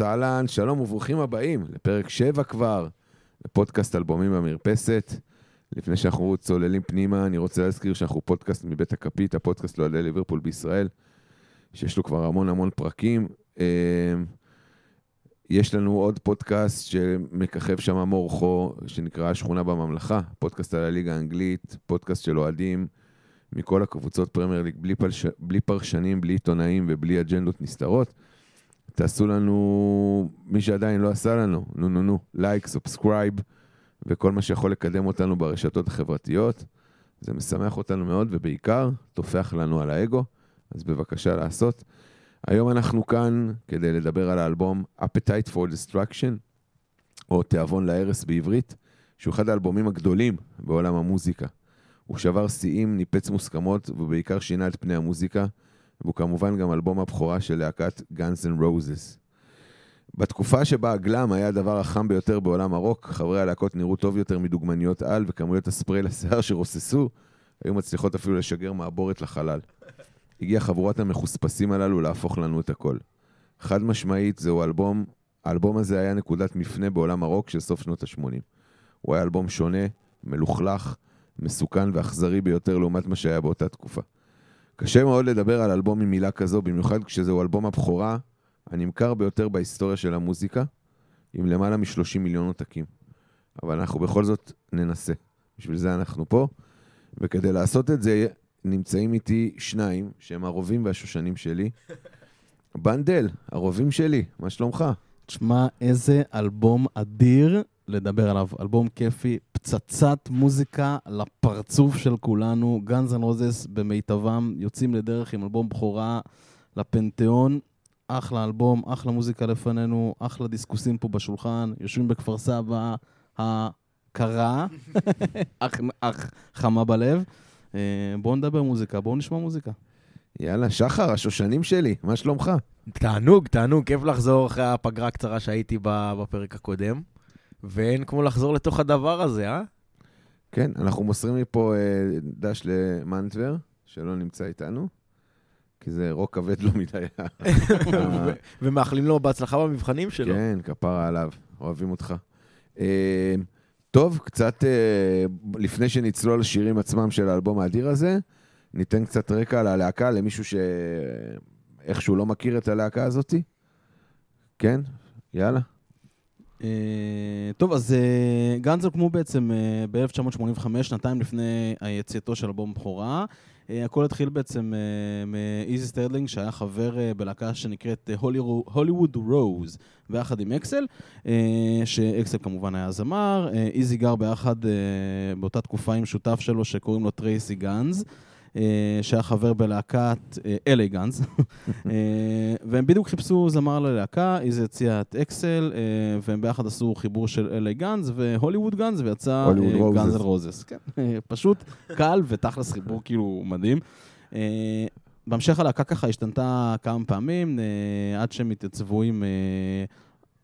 וסהלן, שלום וברוכים הבאים לפרק 7 כבר, לפודקאסט אלבומים במרפסת. לפני שאנחנו צוללים פנימה, אני רוצה להזכיר שאנחנו פודקאסט מבית הכפית, הפודקאסט לאוהדי ליברפול בישראל, שיש לו כבר המון המון פרקים. אה, יש לנו עוד פודקאסט שמככב שם מורכו, שנקרא השכונה בממלכה, פודקאסט על הליגה האנגלית, פודקאסט של אוהדים מכל הקבוצות פרמייר ליג, בלי, פלש... בלי פרשנים, בלי עיתונאים ובלי אג'נדות נסתרות. תעשו לנו, מי שעדיין לא עשה לנו, נו נו נו, לייק, subscribe, וכל מה שיכול לקדם אותנו ברשתות החברתיות. זה משמח אותנו מאוד, ובעיקר, טופח לנו על האגו, אז בבקשה לעשות. היום אנחנו כאן כדי לדבר על האלבום Appetite for Destruction, או תיאבון להרס בעברית, שהוא אחד האלבומים הגדולים בעולם המוזיקה. הוא שבר שיאים, ניפץ מוסכמות, ובעיקר שינה את פני המוזיקה, והוא כמובן גם אלבום הבכורה של להקת Guns N' Roses. בתקופה שבה הגלאם היה הדבר החם ביותר בעולם הרוק, חברי הלהקות נראו טוב יותר מדוגמניות על, וכמויות הספרי לשיער שרוססו, היו מצליחות אפילו לשגר מעבורת לחלל. הגיעה חבורת המחוספסים הללו להפוך לנו את הכל. חד משמעית, זהו אלבום, האלבום הזה היה נקודת מפנה בעולם הרוק של סוף שנות ה-80. הוא היה אלבום שונה, מלוכלך, מסוכן ואכזרי ביותר לעומת מה שהיה באותה תקופה. קשה מאוד לדבר על אלבום עם מילה כזו, במיוחד כשזהו אלבום הבכורה הנמכר ביותר בהיסטוריה של המוזיקה, עם למעלה מ-30 מיליון עותקים. אבל אנחנו בכל זאת ננסה. בשביל זה אנחנו פה, וכדי לעשות את זה, נמצאים איתי שניים, שהם הרובים והשושנים שלי. בנדל, הרובים שלי, מה שלומך? תשמע, איזה אלבום אדיר לדבר עליו. אלבום כיפי, פצצת מוזיקה לפרצוף של כולנו. גאנז אנד רוזס במיטבם יוצאים לדרך עם אלבום בכורה לפנתיאון. אחלה אלבום, אחלה מוזיקה לפנינו, אחלה דיסקוסים פה בשולחן, יושבים בכפר סבא הקרה, אך, אך חמה בלב. אה, בואו נדבר מוזיקה, בואו נשמע מוזיקה. יאללה, שחר, השושנים שלי, מה שלומך? תענוג, תענוג, כיף לחזור אחרי הפגרה הקצרה שהייתי בפרק הקודם. ואין כמו לחזור לתוך הדבר הזה, אה? כן, אנחנו מוסרים מפה אה, דש למנטבר, שלא נמצא איתנו, כי זה רוק כבד לו מדי. ומאחלים לו בהצלחה במבחנים שלו. כן, כפרה עליו, אוהבים אותך. אה, טוב, קצת אה, לפני שנצלול לשירים עצמם של האלבום האדיר הזה, ניתן קצת רקע על הלהקה למישהו שאיכשהו לא מכיר את הלהקה הזאתי. כן, יאללה. אה, טוב, אז אה, גאנז הוקמו בעצם אה, ב-1985, שנתיים לפני יציאתו של אלבום בכורה. הכל התחיל בעצם מאיזי סטרלינג, שהיה חבר בלהקה שנקראת הוליווד רוז, ביחד עם אקסל, שאקסל כמובן היה זמר. איזי גר ביחד באותה תקופה עם שותף שלו שקוראים לו טרייסי גאנז. אה, שהיה חבר בלהקת אלי גאנז, והם בדיוק חיפשו זמר ללהקה, איזה הציע את אקסל, אה, והם ביחד עשו חיבור של אלי גאנז והוליווד גאנז, ויצא גאנז אל רוזס. כן, פשוט קל ותכלס חיבור כאילו מדהים. אה, בהמשך הלהקה ככה השתנתה כמה פעמים, עד שהם התייצבו עם...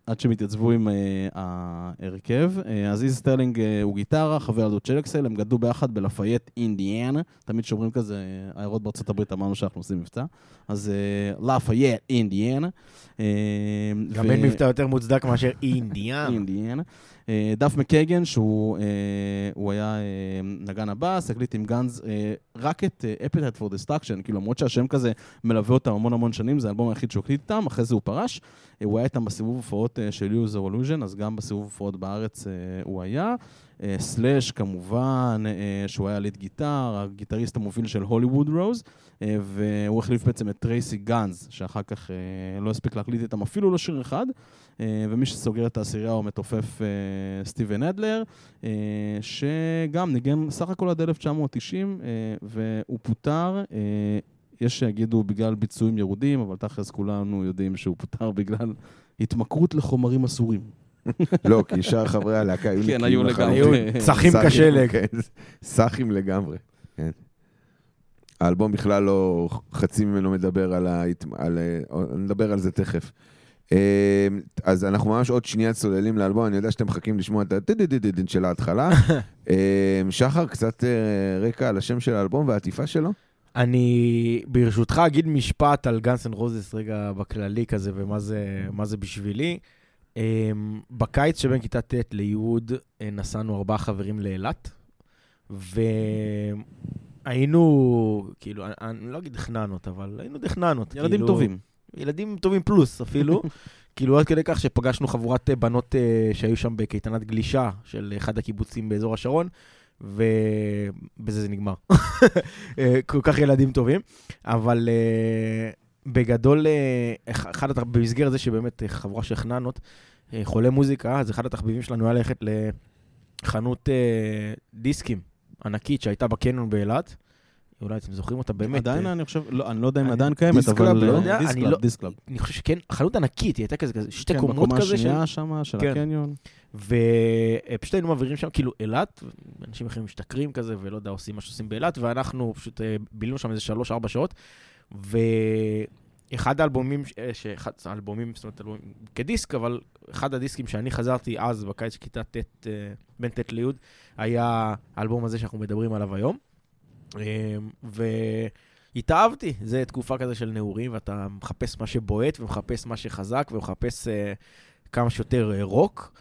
עד שהם התייצבו עם אה, ההרכב. אז איזי סטרלינג אה, הוא גיטרה, חבר ילדות של אקסל, הם גדלו ביחד בלפייט אינדיאנה. תמיד שאומרים כזה, עיירות בארצות הברית אמרנו שאנחנו עושים מבטא. אז לפייט אינדיאנה. גם אין מבטא יותר מוצדק מאשר אינדיאנה. אינדיאנה. דף מקייגן, שהוא היה נגן הבאס, הקליט עם גאנז רק את Appetite for Destruction, כאילו למרות שהשם כזה מלווה אותם המון המון שנים, זה האלבום היחיד שהוא הקליט איתם, אחרי זה הוא פרש. הוא היה איתם בסיבוב הופעות של or Illusion, אז גם בסיבוב הופעות בארץ הוא היה. סלאש כמובן, שהוא היה lead guitar, הגיטריסט המוביל של הוליווד רוז, והוא החליף בעצם את טרייסי גאנז, שאחר כך לא הספיק להקליט איתם אפילו לא שיר אחד, ומי שסוגר את העשירייה הוא המתופף סטיבן אדלר, שגם ניגן סך הכל עד 1990, והוא פוטר. יש שיגידו בגלל ביצועים ירודים, אבל תכלס כולנו יודעים שהוא פוטר בגלל התמכרות לחומרים אסורים. לא, כי שאר חברי הלהקה היו כן, היו לגמרי. צחים כשלג. סאחים לגמרי, כן. האלבום בכלל לא, חצי ממנו מדבר על ה... על, נדבר על זה תכף. אז אנחנו ממש עוד שנייה צוללים לאלבום, אני יודע שאתם מחכים לשמוע את הטדידידידין של ההתחלה. שחר, קצת רקע על השם של האלבום והעטיפה שלו? אני ברשותך אגיד משפט על גאנס אנד רוזס רגע בכללי כזה, ומה זה, זה בשבילי. אמ, בקיץ שבין כיתה ט' לי' אה, נסענו ארבעה חברים לאילת, והיינו, כאילו, אני, אני לא אגיד the חננות, אבל היינו the חננות. ילדים כאילו, טובים. ילדים טובים פלוס אפילו. כאילו עד כדי כך שפגשנו חבורת אה, בנות אה, שהיו שם בקייטנת גלישה של אחד הקיבוצים באזור השרון, ובזה זה נגמר. אה, כל כך ילדים טובים. אבל בגדול, אחד התח... במסגרת זה שבאמת חבורה של חננות, חולה מוזיקה, אז אחד התחביבים שלנו היה ללכת לחנות דיסקים ענקית שהייתה בקניון באילת. אולי אתם זוכרים אותה באמת. עדיין אה, אני חושב, לא, אני לא יודע אם אני- עדיין קיימת, אבל... קלאב, לא אה, אני לא- חושב שכן, חנות ענקית, היא הייתה כזה, כזה שתי כן, קומות בקומה כזה. של- השנייה שם, של כן. הקניון. ופשוט היינו מעבירים שם, כאילו, אילת, אנשים אחרים משתכרים כזה, ולא יודע, עושים מה שעושים באילת, ואנחנו פשוט אה, בילינו שם איזה שלוש-ארבע שעות, ואחד האלבומים, אה, שאחד האלבומים, זאת אומרת, אלבומים כדיסק, אבל אחד הדיסקים שאני חזרתי אז, בקיץ של כיתה ט', אה, בין ט' לי', היה האלבום הזה שאנחנו מדברים עליו היום. אה, והתאהבתי, זה תקופה כזה של נעורים, ואתה מחפש מה שבועט, ומחפש מה שחזק, ומחפש אה, כמה שיותר אה, רוק.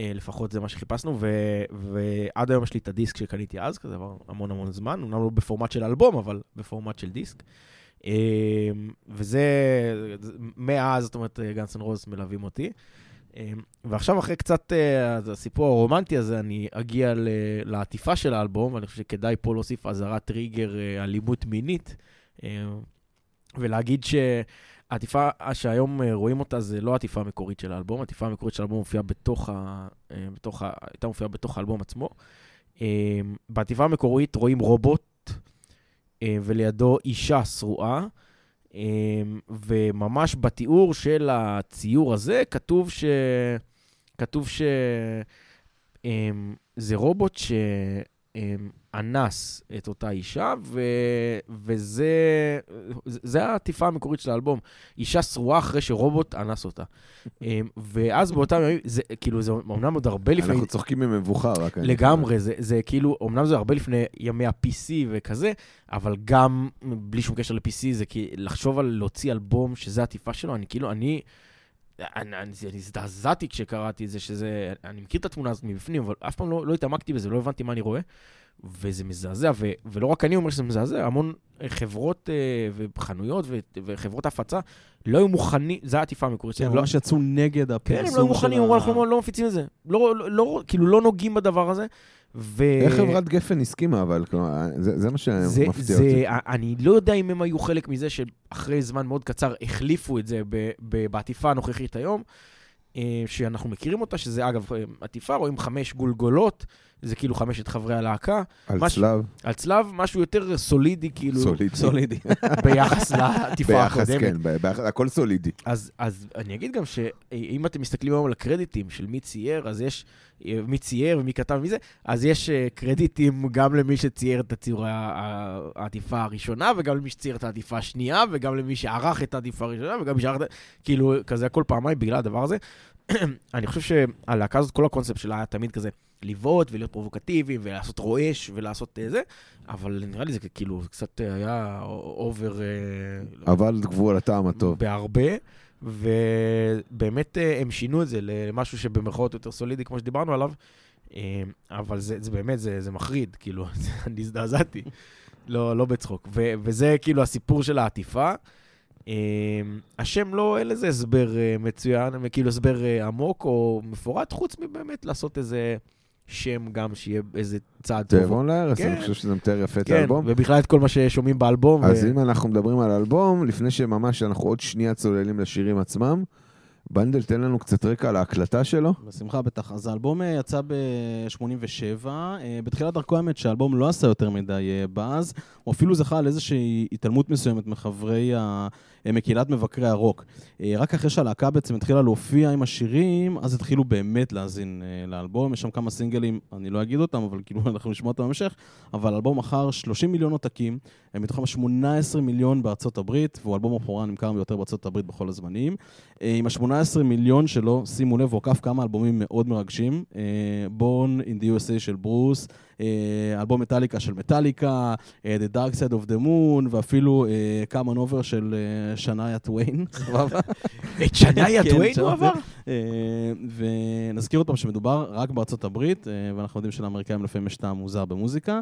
אה, לפחות זה מה שחיפשנו, ו- ועד היום יש לי את הדיסק שקניתי אז, כזה עבר המון המון זמן, אמנם לא בפורמט של אלבום, אבל בפורמט של דיסק. אה, וזה, זה- מאז, זאת אומרת, גאנס אנד רוז מלווים אותי. אה, ועכשיו, אחרי קצת אה, הסיפור הרומנטי הזה, אני אגיע לעטיפה של האלבום, ואני חושב שכדאי פה להוסיף אזהרת טריגר אה, אלימות מינית, אה, ולהגיד ש... העטיפה שהיום אה, רואים אותה זה לא העטיפה המקורית של האלבום, העטיפה המקורית של האלבום מופיעה בתוך ה... בתוך ה... הייתה מופיעה בתוך האלבום עצמו. אה, בעטיפה המקורית רואים רובוט, ולידו אישה שרועה, וממש בתיאור של הציור הזה כתוב ש... כתוב ש... אה, זה רובוט שאנס את אותה אישה, ו... וזה זה העטיפה המקורית של האלבום. אישה שרועה אחרי שרובוט אנס אותה. אמ, ואז באותם ימים, זה כאילו, זה אמנם עוד הרבה לפני... אנחנו צוחקים ממבוכה, רק... לגמרי, זה, זה כאילו, אמנם זה הרבה לפני ימי ה-PC וכזה, אבל גם בלי שום קשר ל-PC, זה כי לחשוב על להוציא אלבום שזה העטיפה שלו, אני כאילו, אני... אני אני- אני הזדעזעתי כשקראתי את זה, שזה... אני מכיר את התמונה הזאת מבפנים, אבל אף פעם לא, לא התעמקתי בזה, לא הבנתי מה אני רואה. וזה מזעזע, ו, ולא רק אני אומר שזה מזעזע, המון אה, חברות אה, וחנויות ו, וחברות הפצה לא היו מוכנים, זו העטיפה המקורית כן, שלהם. לא, ממש יצאו נגד הפרסום כן, של הם לא היו מוכנים, ה- אמרו, אנחנו לא, לא מפיצים את זה. לא, לא, לא, כאילו, לא נוגעים בדבר הזה. ו... איך חברת גפן הסכימה, אבל כלומר, זה זה מה שמפתיע זה, אותי. אני לא יודע אם הם היו חלק מזה שאחרי זמן מאוד קצר החליפו את זה בעטיפה הנוכחית היום, אה, שאנחנו מכירים אותה, שזה אגב אה, עטיפה, רואים חמש גולגולות, זה כאילו חמשת חברי הלהקה, על משהו- צלב, על צלב משהו יותר סולידי, כאילו, סולידי. סולידי. ביחס לעטיפה ביחס, הקודמת. כן, ב- ביחס- הכל סולידי. אז, אז אני אגיד גם שאם אתם מסתכלים היום על הקרדיטים של מי צייר, אז יש, אה, מי צייר ומי כתב ומי זה, אז יש אה, קרדיטים גם למי שצייר את הציור העטיפה הראשונה, וגם למי שצייר את העטיפה השנייה, וגם למי שערך את העטיפה הראשונה, וגם מי שערך את... כאילו, כזה הכל פעמיים בגלל הדבר הזה. אני חושב שהלהקה הזאת, כל הקונספט שלה היה תמיד כזה לבעוט ולהיות פרובוקטיביים ולעשות רועש ולעשות אה, זה, אבל נראה לי זה כאילו קצת אה, היה over... אה, מעבר לגבול הטעם הטוב. בהרבה, ובאמת הם שינו את זה למשהו שבמרכאות יותר סולידי, כמו שדיברנו עליו, אבל זה, זה באמת, זה, זה מחריד, כאילו, אני הזדעזעתי, לא, לא בצחוק. ו, וזה כאילו הסיפור של העטיפה. השם לא, אין לזה הסבר מצוין, כאילו הסבר עמוק או מפורט, חוץ מבאמת לעשות איזה שם גם שיהיה איזה צעד טוב. תיאבון להרס, כן. אני חושב שזה מתאר יפה את כן, האלבום. ובכלל את כל מה ששומעים באלבום. אז. אם אנחנו מדברים על האלבום, לפני שממש אנחנו עוד שנייה צוללים לשירים עצמם, בנדל, תן לנו קצת רקע על ההקלטה שלו. בשמחה, בטח. אז האלבום אה, יצא ב-87. בתחילת דרכו האמת שהאלבום לא עשה יותר מדי אה, באז, הוא אפילו זכה על איזושהי התעלמות מסוימת מחברי ה- אה, מקהילת מבקרי הרוק. אה, רק אחרי שהלהקה בעצם התחילה להופיע עם השירים, אז התחילו באמת להאזין אה, לאלבום. יש שם כמה סינגלים, אני לא אגיד אותם, אבל כאילו אנחנו נשמע אותם בהמשך. אבל האלבום מכר 30 מיליון עותקים, אה, מתוכם 18 מיליון בארצות הברית, והוא אלבום הבכורה הנמכר ביותר בארצות הברית בכל הזמנים. אה, עם ה-18 ה-18 מיליון שלו, שימו לב, הוא עקף כמה אלבומים מאוד מרגשים. בורן אין די USA של ברוס, אה, אלבום מטאליקה של מטאליקה, אה, The Dark Side of the Moon, ואפילו כמה נובר של שנאיה טוויין, סבבה? את שנאיה כן, טוויין הוא עבר? ונזכיר עוד פעם שמדובר רק בארצות הברית, ואנחנו יודעים שלאמריקאים לפעמים יש טעם מוזר במוזיקה.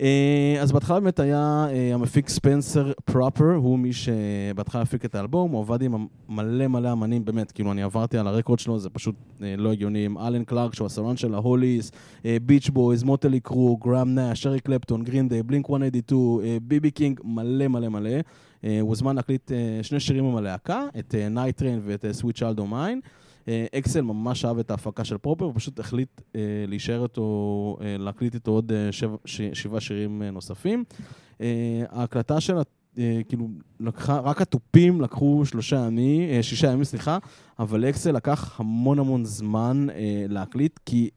אה, אז בהתחלה באמת היה אה, המפיק ספנסר פרופר, הוא מי שבהתחלה הפיק את האלבום, הוא עבד עם מלא מלא אמנים, באמת, כאילו אני עברתי על הרקורד שלו, זה פשוט אה, לא הגיוני, עם אלן קלארק, שהוא הסולן של ההוליס, ביץ' בויז, מוטלי קרו, גראם נאש, אריק קלפטון, גרין דיי, בלינק 182, ביבי קינג, מלא מלא מלא. הוא הוזמן להקליט שני שירים עם הלהקה, את Nightrain ואת Sweet Child o' Mine. אקסל ממש אהב את ההפקה של פרופר, ופשוט החליט אה, להישאר איתו, אה, להקליט איתו עוד שבע, שבעה שירים נוספים. ההקלטה של כאילו, לקחה, רק התופים לקחו שלושה ימים, שישה ימים, סליחה, אבל אקסל לקח המון המון זמן להקליט, כי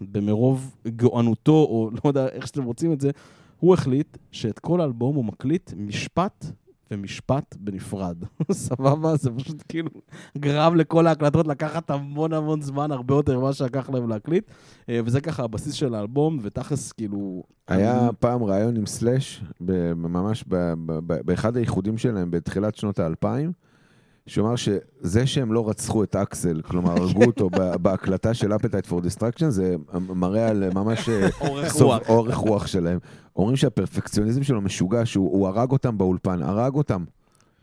במרוב גאונותו, או לא יודע איך שאתם רוצים את זה, הוא החליט שאת כל האלבום הוא מקליט משפט ומשפט בנפרד. סבבה? זה פשוט כאילו גרם לכל ההקלטות לקחת המון המון זמן, הרבה יותר ממה שלקח להם להקליט. אה, וזה ככה הבסיס של האלבום, ותכלס כאילו... היה אני... פעם ראיון עם סלאש, ממש באחד האיחודים שלהם בתחילת שנות האלפיים. שהוא אמר שזה שהם לא רצחו את אקסל, כלומר הרגו אותו בהקלטה של Appetite for Destruction, זה מראה על ממש אה, אורך רוח שלהם. אומרים שהפרפקציוניזם שלו משוגע, שהוא הרג אותם באולפן, הרג אותם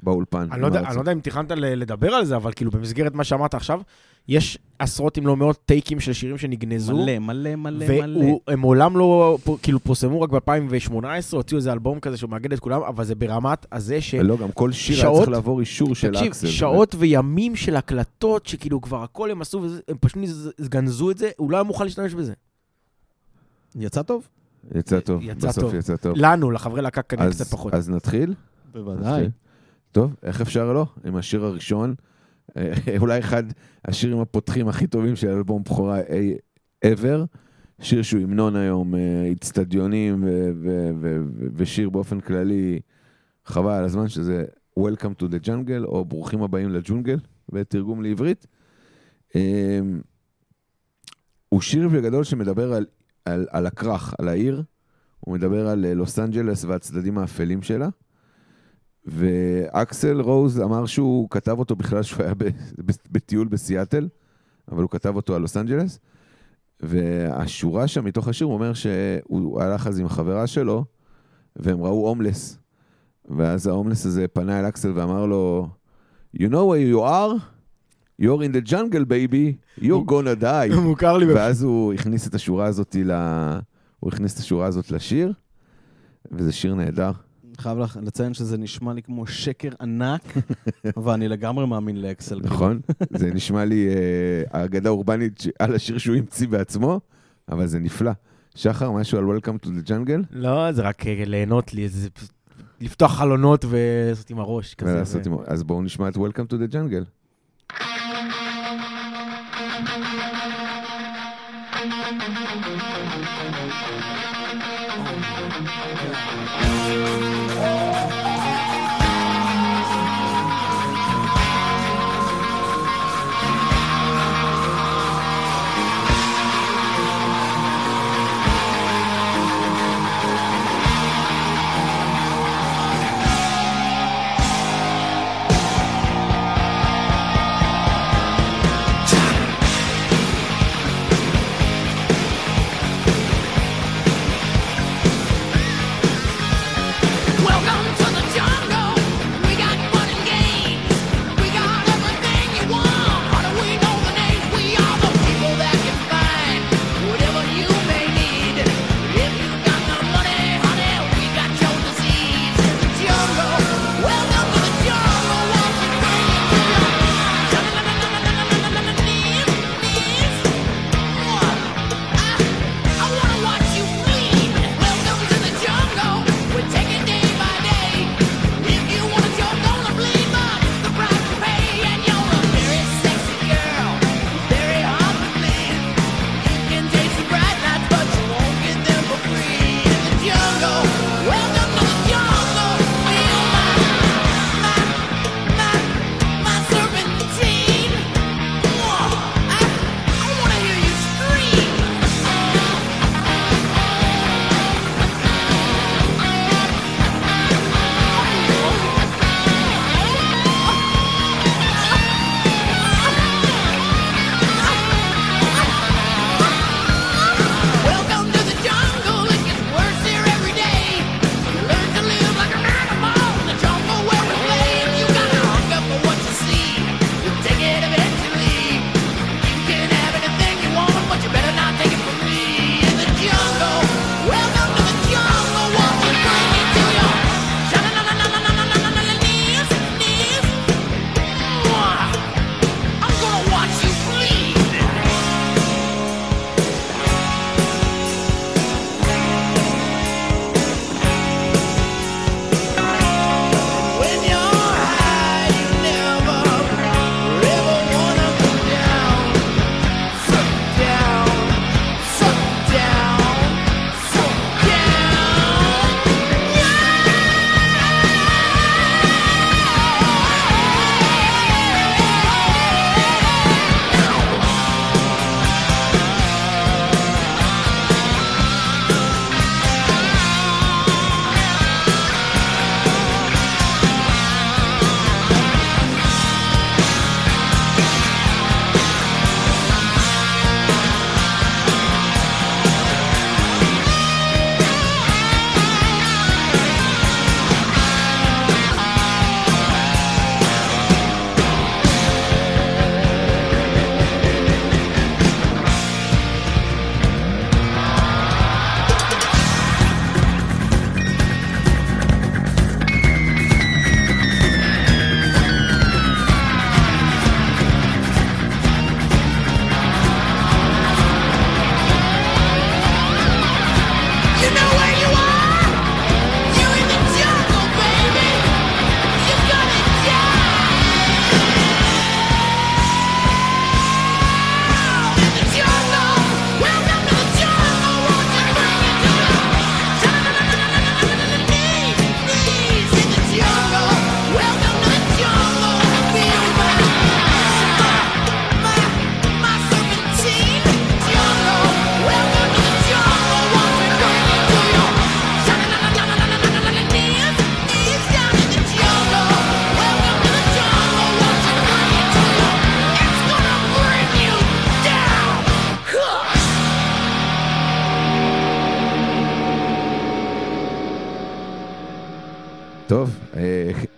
באולפן. אני לא, יודע, אני לא יודע אם תכננת לדבר על זה, אבל כאילו במסגרת מה שאמרת עכשיו, יש עשרות אם לא מאות טייקים של שירים שנגנזו. מלא, מלא, מלא, מלא. והם מעולם לא, כאילו, פורסמו רק ב-2018, הוציאו איזה אלבום כזה שמאגד את כולם, אבל זה ברמת הזה ש... לא, גם כל שיר היה צריך לעבור אישור של אקסל. תקשיב, שעות וימים של הקלטות, שכאילו כבר הכל הם עשו, הם פשוט גנזו את זה, הוא לא היה מוכן להשתמש בזה. יצא טוב? יצא טוב, יצא בסוף טוב. יצא טוב. לנו, לחברי להקה כנראה קצת פחות. אז נתחיל? בוודאי. טוב, איך אפשר לא? עם השיר הראשון, אה, אולי אחד השירים הפותחים הכי טובים של אלבום בכורה ever, שיר שהוא המנון היום, אצטדיונים אה, ושיר באופן כללי, חבל על הזמן שזה Welcome to the Jungle, או ברוכים הבאים לג'ונגל, בתרגום לעברית. אה, הוא שיר בגדול שמדבר על, על, על הכרך, על העיר, הוא מדבר על לוס אנג'לס והצדדים האפלים שלה. ואקסל רוז אמר שהוא כתב אותו בכלל שהוא היה בטיול בסיאטל, אבל הוא כתב אותו על לוס אנג'לס. והשורה שם מתוך השיר, הוא אומר שהוא הלך אז עם החברה שלו, והם ראו הומלס. ואז ההומלס הזה פנה אל אקסל ואמר לו, You know where you are? You're in the jungle, baby, you're gonna die. מוכר לי. ואז הוא הכניס את השורה הזאת ל... הוא הכניס את השורה הזאת לשיר, וזה שיר נהדר. חייב לציין שזה נשמע לי כמו שקר ענק, אבל אני לגמרי מאמין לאקסל. נכון, זה נשמע לי אה, אגדה אורבנית על השיר שהוא המציא בעצמו, אבל זה נפלא. שחר, משהו על Welcome to the Jungle? לא, זה רק אה, ליהנות לי, זה לפתוח חלונות ולעשות עם הראש כזה. אז בואו נשמע את Welcome to the Jungle.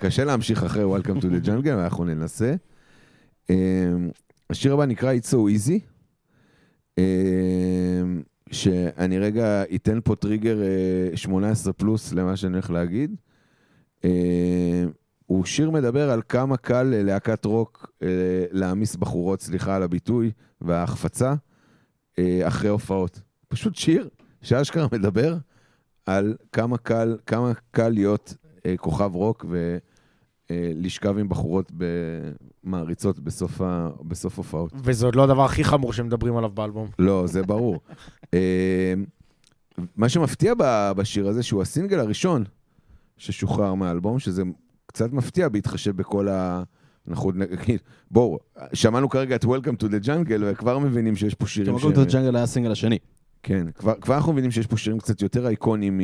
קשה להמשיך אחרי Welcome to the Jungle, אנחנו ננסה. אה, השיר הבא נקרא It's So Easy, אה, שאני רגע אתן פה טריגר אה, 18 פלוס למה שאני הולך להגיד. אה, הוא שיר מדבר על כמה קל ללהקת רוק אה, להעמיס בחורות, סליחה על הביטוי, וההחפצה, אה, אחרי הופעות. פשוט שיר שאשכרה מדבר על כמה קל, כמה קל להיות אה, כוכב רוק ולשכב עם בחורות במעריצות בסוף, ה, בסוף הופעות. וזה עוד לא הדבר הכי חמור שמדברים עליו באלבום. לא, זה ברור. אה, מה שמפתיע ב- בשיר הזה, שהוא הסינגל הראשון ששוחרר מהאלבום, שזה קצת מפתיע בהתחשב בכל ה... אנחנו נגיד, בואו, שמענו כרגע את Welcome to the Jungle, וכבר מבינים שיש פה שירים מקום טו ג'אנגל היה הסינגל השני. כן, כבר, כבר אנחנו מבינים שיש פה שירים קצת יותר אייקונים מ...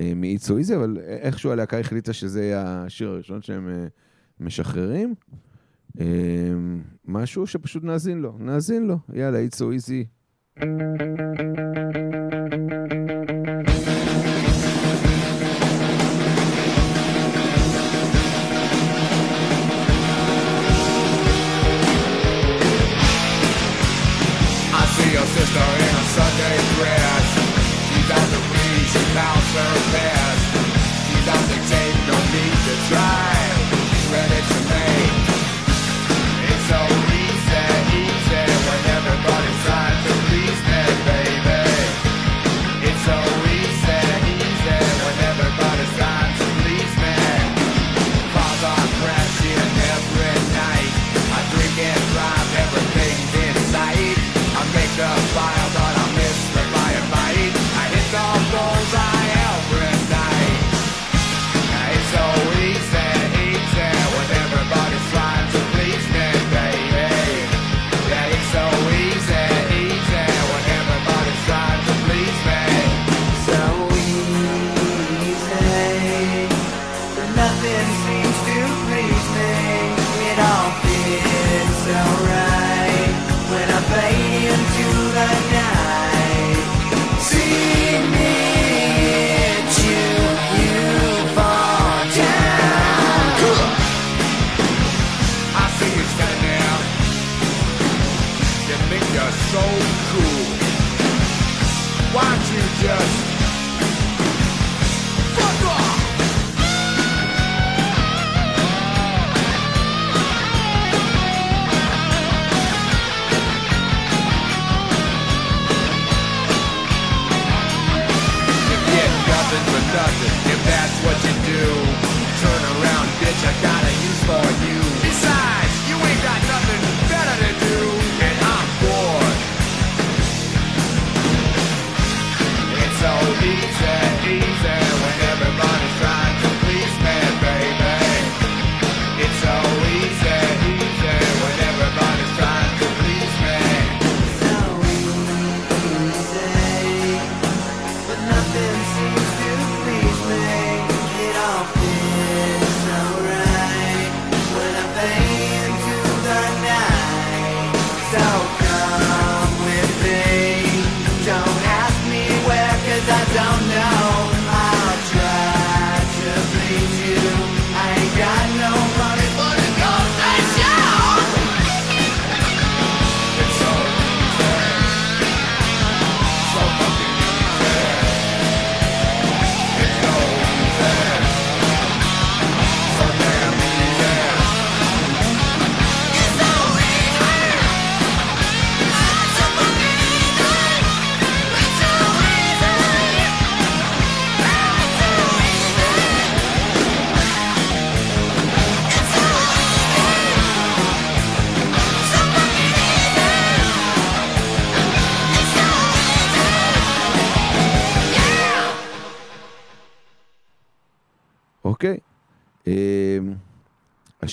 אה, So Easy, אבל איכשהו הלהקה החליטה שזה יהיה השיר הראשון שהם אה, משחררים. אה, משהו שפשוט נאזין לו, נאזין לו, יאללה. I see your sister in a Sunday dress. She bounce her best. She's on the tape, no need to try. She's ready to make. It's so easy, easy when everybody's trying to please me, baby. It's so easy, easy when everybody's trying to please me. Cars are crashing every night. I drink and drive, everything's in sight. I make the fire, this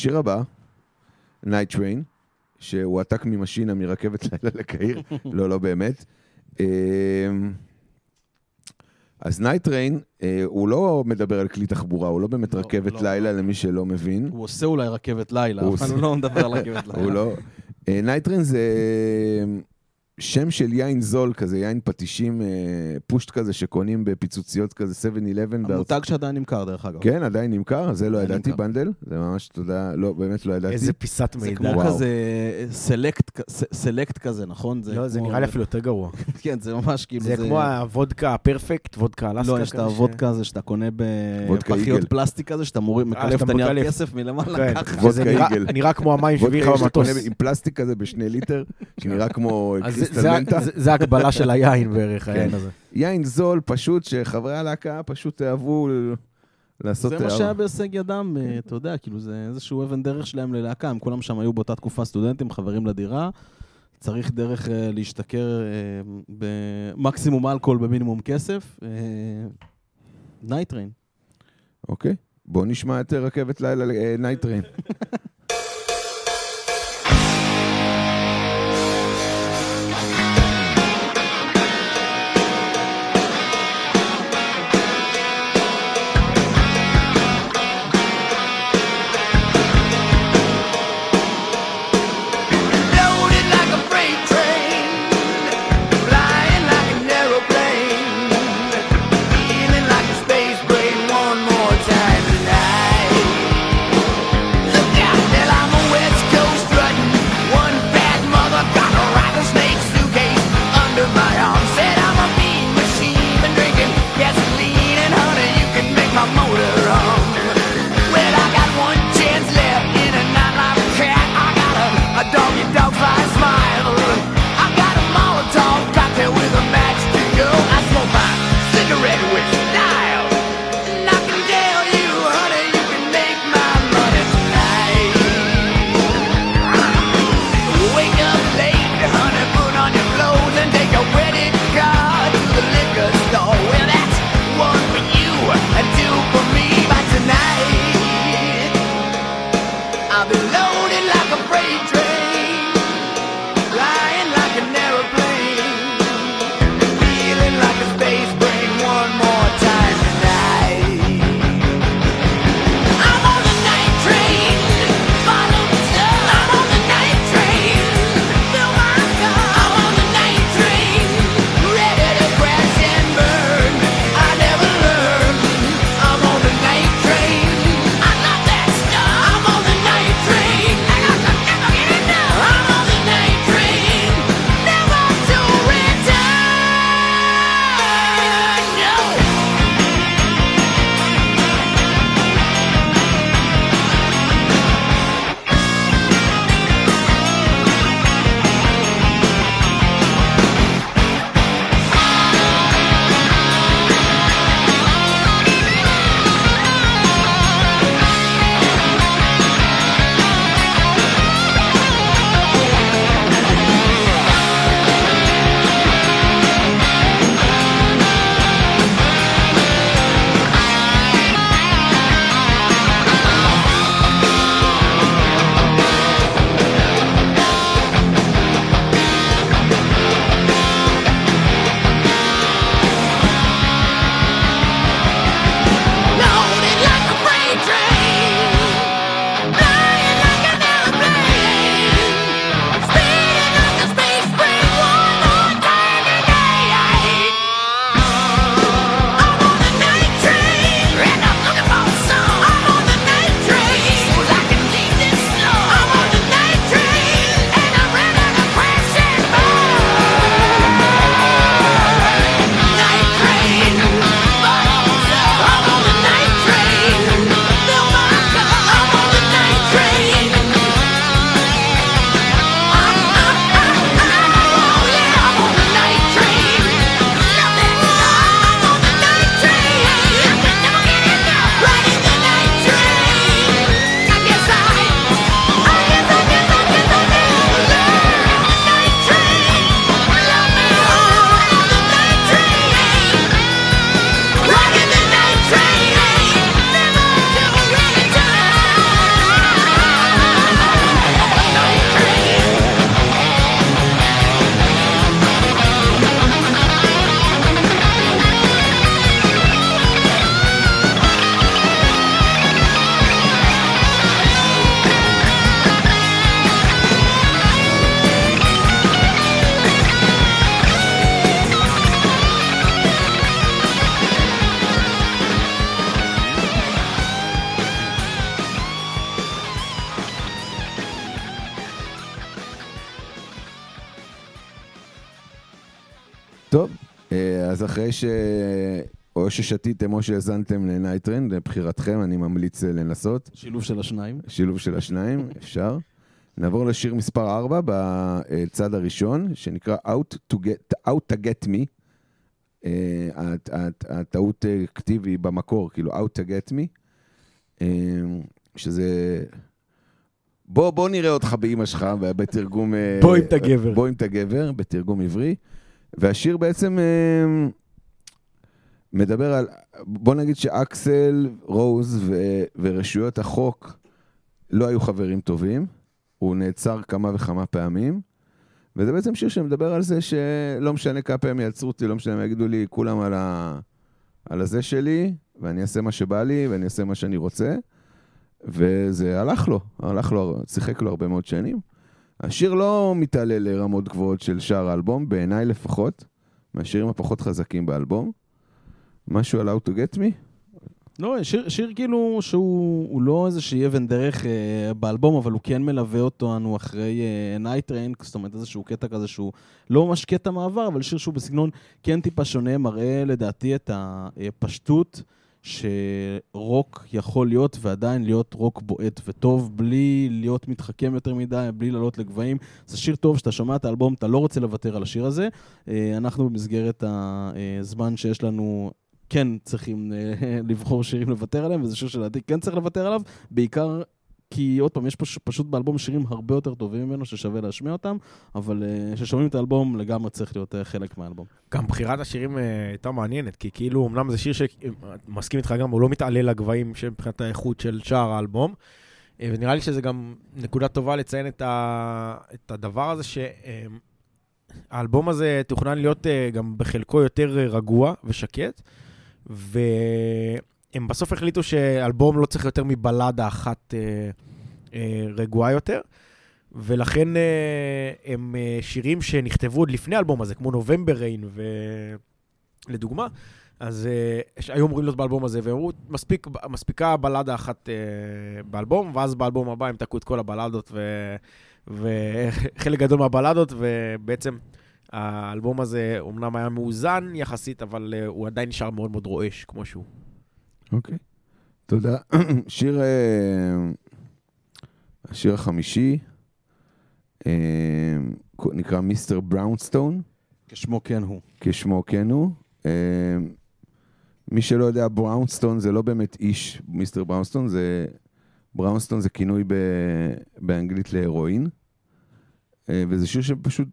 השיר הבא, Night Train, שהועתק ממשינה מרכבת לילה לקהיר, לא, לא באמת. אה, אז Night Train, אה, הוא לא מדבר על כלי תחבורה, הוא לא באמת לא, רכבת לא. לילה למי שלא מבין. הוא עושה אולי רכבת לילה, אבל הוא לא מדבר על רכבת לילה. הוא לא... Night Train זה... שם של יין זול כזה, יין פטישים, אה, פושט כזה שקונים בפיצוציות כזה 7-11. בארצ- המותג שעדיין נמכר, דרך אגב. כן, עדיין נמכר, זה לא ידעתי, נמכר. בנדל. זה ממש תודה, לא, באמת לא ידעתי. איזה פיסת זה מידע. כמו וואו. כזה סלקט, סלקט כזה, נכון? לא, זה נראה לי אפילו יותר גרוע. כן, זה ממש כאילו... זה כמו הוודקה הפרפקט, וודקה אלסקה. לא, יש את כזה הוודקה הזה שאתה קונה בפחיות. פלסטיק הזה, שאתה מוריד, מקלף את הנייר. כסף מלמעלה כן, ככה. וודקה נראה- איגל. נראה כמו המים שהביא לך במטוס. קונה עם פלסטיק כזה בשני ליטר, שנראה כמו אז זה- הקבלה של היין בערך, כן. היין הזה. יין זול, פשוט, שחברי הלהקה פשוט אהבו לעשות... זה מה. שהיה בהישג ידם, אה, אתה יודע, כאילו זה איזשהו אבן דרך שלהם ללהקה, הם כולם שם היו באותה תקופה סטודנטים, חברים לדירה. צריך דרך אה, להשתכר אה, במקסימום אלכוהול במינימום כסף. Nightrain. אוקיי, בואו נשמע את רכבת לילה, Nightrain. אחרי ש... או ששתיתם או שהאזנתם ל-Nightrain, לבחירתכם, אני ממליץ אה, לנסות. שילוב של השניים. שילוב של השניים, אפשר. נעבור לשיר מספר 4 בצד הראשון, שנקרא Out ta Get, Out ta Get Me. אה, הט- הט- הטעות אה, כתיב היא במקור, כאילו Out ta Get Me. אה, שזה... בוא, בוא נראה אותך באימא שלך, בתרגום... אה, בוא אם אתה גבר. בוא אם אתה גבר, בתרגום עברי. והשיר בעצם אה, מדבר על... בוא נגיד שאקסל, רוז ו- ורשויות החוק לא היו חברים טובים. הוא נעצר כמה וכמה פעמים. וזה בעצם שיר שמדבר על זה שלא משנה כמה פעמים יעצרו אותי, לא משנה מה יגידו לי, כולם על, ה... על הזה שלי, ואני אעשה מה שבא לי, ואני אעשה מה שאני רוצה. וזה הלך לו, הלך לו, שיחק לו הרבה מאוד שנים. השיר לא מתעלה לרמות גבוהות של שאר האלבום, בעיניי לפחות, מהשירים הפחות חזקים באלבום. משהו על Out ta Get Me? לא, שיר, שיר כאילו שהוא הוא לא איזושהי אבן דרך אה, באלבום, אבל הוא כן מלווה אותנו אחרי Night אה, rain, זאת אומרת איזשהו קטע כזה שהוא לא ממש קטע מעבר, אבל שיר שהוא בסגנון כן טיפה שונה, מראה לדעתי את הפשטות שרוק יכול להיות ועדיין להיות רוק בועט וטוב, בלי להיות מתחכם יותר מדי, בלי לעלות לגבהים. זה שיר טוב, שאתה שומע את האלבום, אתה לא רוצה לוותר על השיר הזה. אה, אנחנו במסגרת הזמן שיש לנו כן צריכים אה, לבחור שירים לוותר עליהם, וזה שיר שלדעתי כן צריך לוותר עליו, בעיקר כי עוד פעם, יש פש, פשוט באלבום שירים הרבה יותר טובים ממנו ששווה להשמיע אותם, אבל אה, כששומעים את האלבום לגמרי צריך להיות אה, חלק מהאלבום. גם בחירת השירים הייתה מעניינת, כי כאילו, אמנם זה שיר שמסכים איתך גם, הוא לא מתעלה לגבהים מבחינת האיכות של שאר האלבום, אה, ונראה לי שזה גם נקודה טובה לציין את, ה... את הדבר הזה, שהאלבום הזה תוכנן להיות גם בחלקו יותר רגוע ושקט, והם בסוף החליטו שאלבום לא צריך יותר מבלדה אחת אה, אה, רגועה יותר. ולכן אה, הם אה, שירים שנכתבו עוד לפני האלבום הזה, כמו נובמבר ריין, ו... לדוגמה, אז אה, היו אמורים להיות באלבום הזה, ואמרו, מספיק, מספיקה בלדה אחת אה, באלבום, ואז באלבום הבא הם תקעו את כל הבלדות, ו- וחלק גדול מהבלדות, ובעצם האלבום הזה אומנם היה מאוזן יחסית, אבל אה, הוא עדיין נשאר מאוד מאוד רועש, כמו שהוא. אוקיי. תודה. שיר, אה, השיר החמישי, אה, נקרא מיסטר בראונסטון, כשמו כן הוא. כשמו כן הוא. מי שלא יודע, בראונסטון זה לא באמת איש, מיסטר בראונסטון, זה... בראונסטון זה כינוי ב, באנגלית להרואין, וזה שיר שפשוט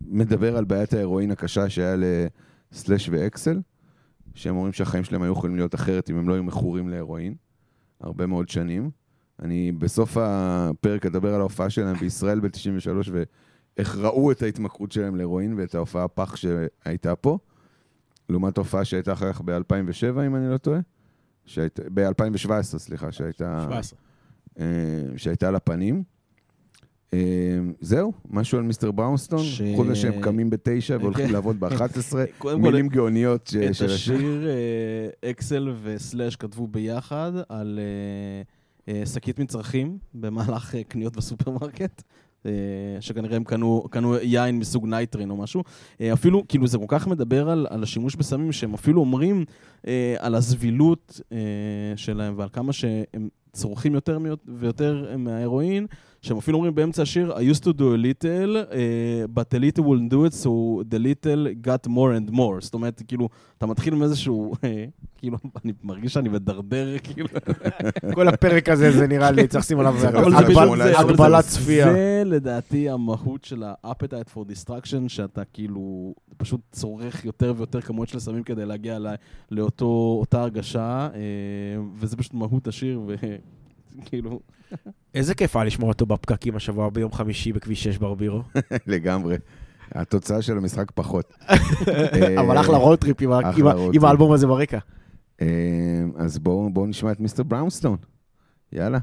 מדבר על בעיית ההרואין הקשה שהיה לסלאש ואקסל, שהם אומרים שהחיים שלהם היו יכולים להיות אחרת אם הם לא היו מכורים להרואין, הרבה מאוד שנים. אני בסוף הפרק אדבר על ההופעה שלהם בישראל ב-93 ואיך ראו את ההתמכרות שלהם להרואין ואת ההופעה פח שהייתה פה, לעומת ההופעה שהייתה אחר כך ב-2007, אם אני לא טועה. שהיית, ב-2017, סליחה, שהייתה, 17. אה, שהייתה על הפנים. אה, זהו, משהו על Mr. Brownstone, ש- חוץ מזה שהם קמים בתשע והולכים כן. לעבוד ב-11, קודם כל, מילים גאוניות ש- את של השיר. השיר אה, אקסל וסלאש כתבו ביחד על אה, אה, שקית מצרכים במהלך קניות בסופרמרקט. אה, שכנראה הם קנו, קנו יין מסוג Nightrain או משהו. אפילו, כאילו, זה כל כך מדבר על, על השימוש בסמים, שהם אפילו אומרים אה, על הזבילות אה, שלהם ועל כמה שהם צורכים יותר ויותר מההרואין, שהם אפילו אומרים באמצע השיר, I used to do a little, uh, but a little wouldn't do it, so the little got more and more. זאת אומרת, כאילו, אתה מתחיל עם איזשהו, אה, כאילו, אני מרגיש שאני מדרדר, כאילו. כל הפרק הזה, זה נראה לי, צריך לשים עליו הגבלת צפייה. זה לדעתי המהות של ה-appetite for destruction, שאתה כאילו פשוט צורך יותר ויותר כמויות של סמים כדי להגיע ל- לאותו, אותה הרגשה, אה, וזה פשוט מהות השיר, וכאילו... איזה כיף היה לשמוע אותו בפקקים השבוע ביום חמישי בכביש 6 ברבירו. לגמרי. התוצאה של המשחק פחות. אה, אבל אחלה road trip עם ה- אחלה road עם. האלבום הזה ברקע. אה, אז בואו נשמע את Mr. Brownstone. יאללה.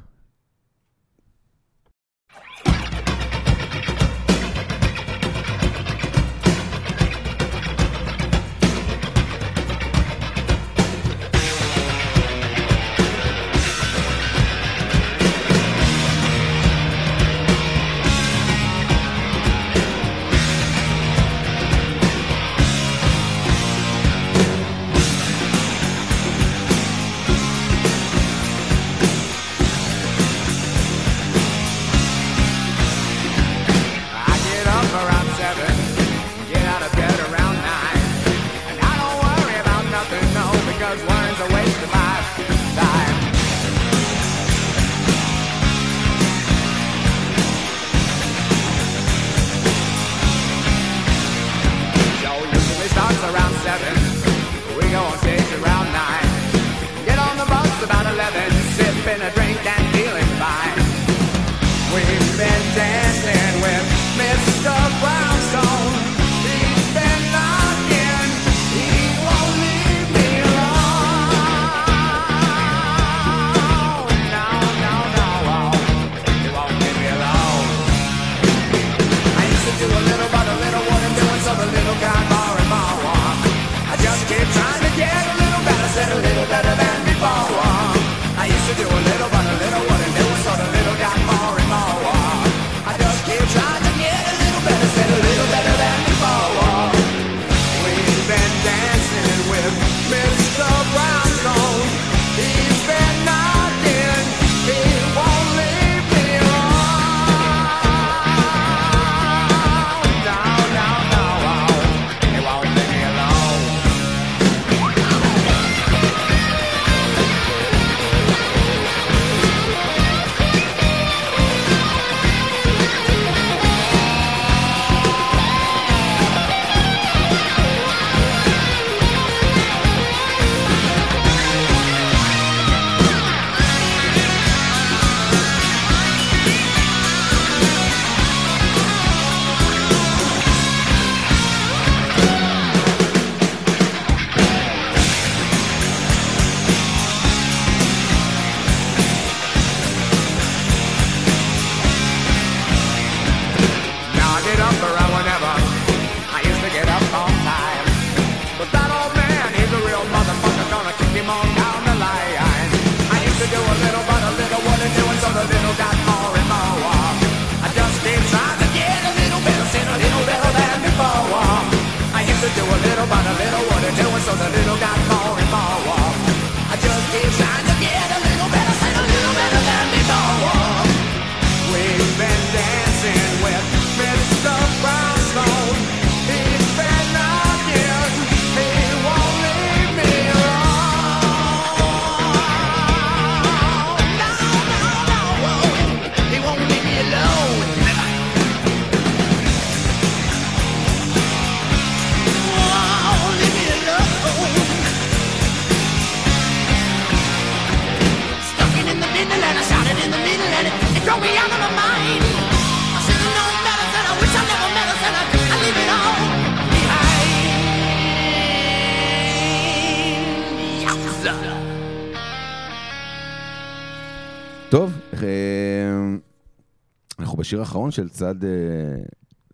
האחרון של צד, אה,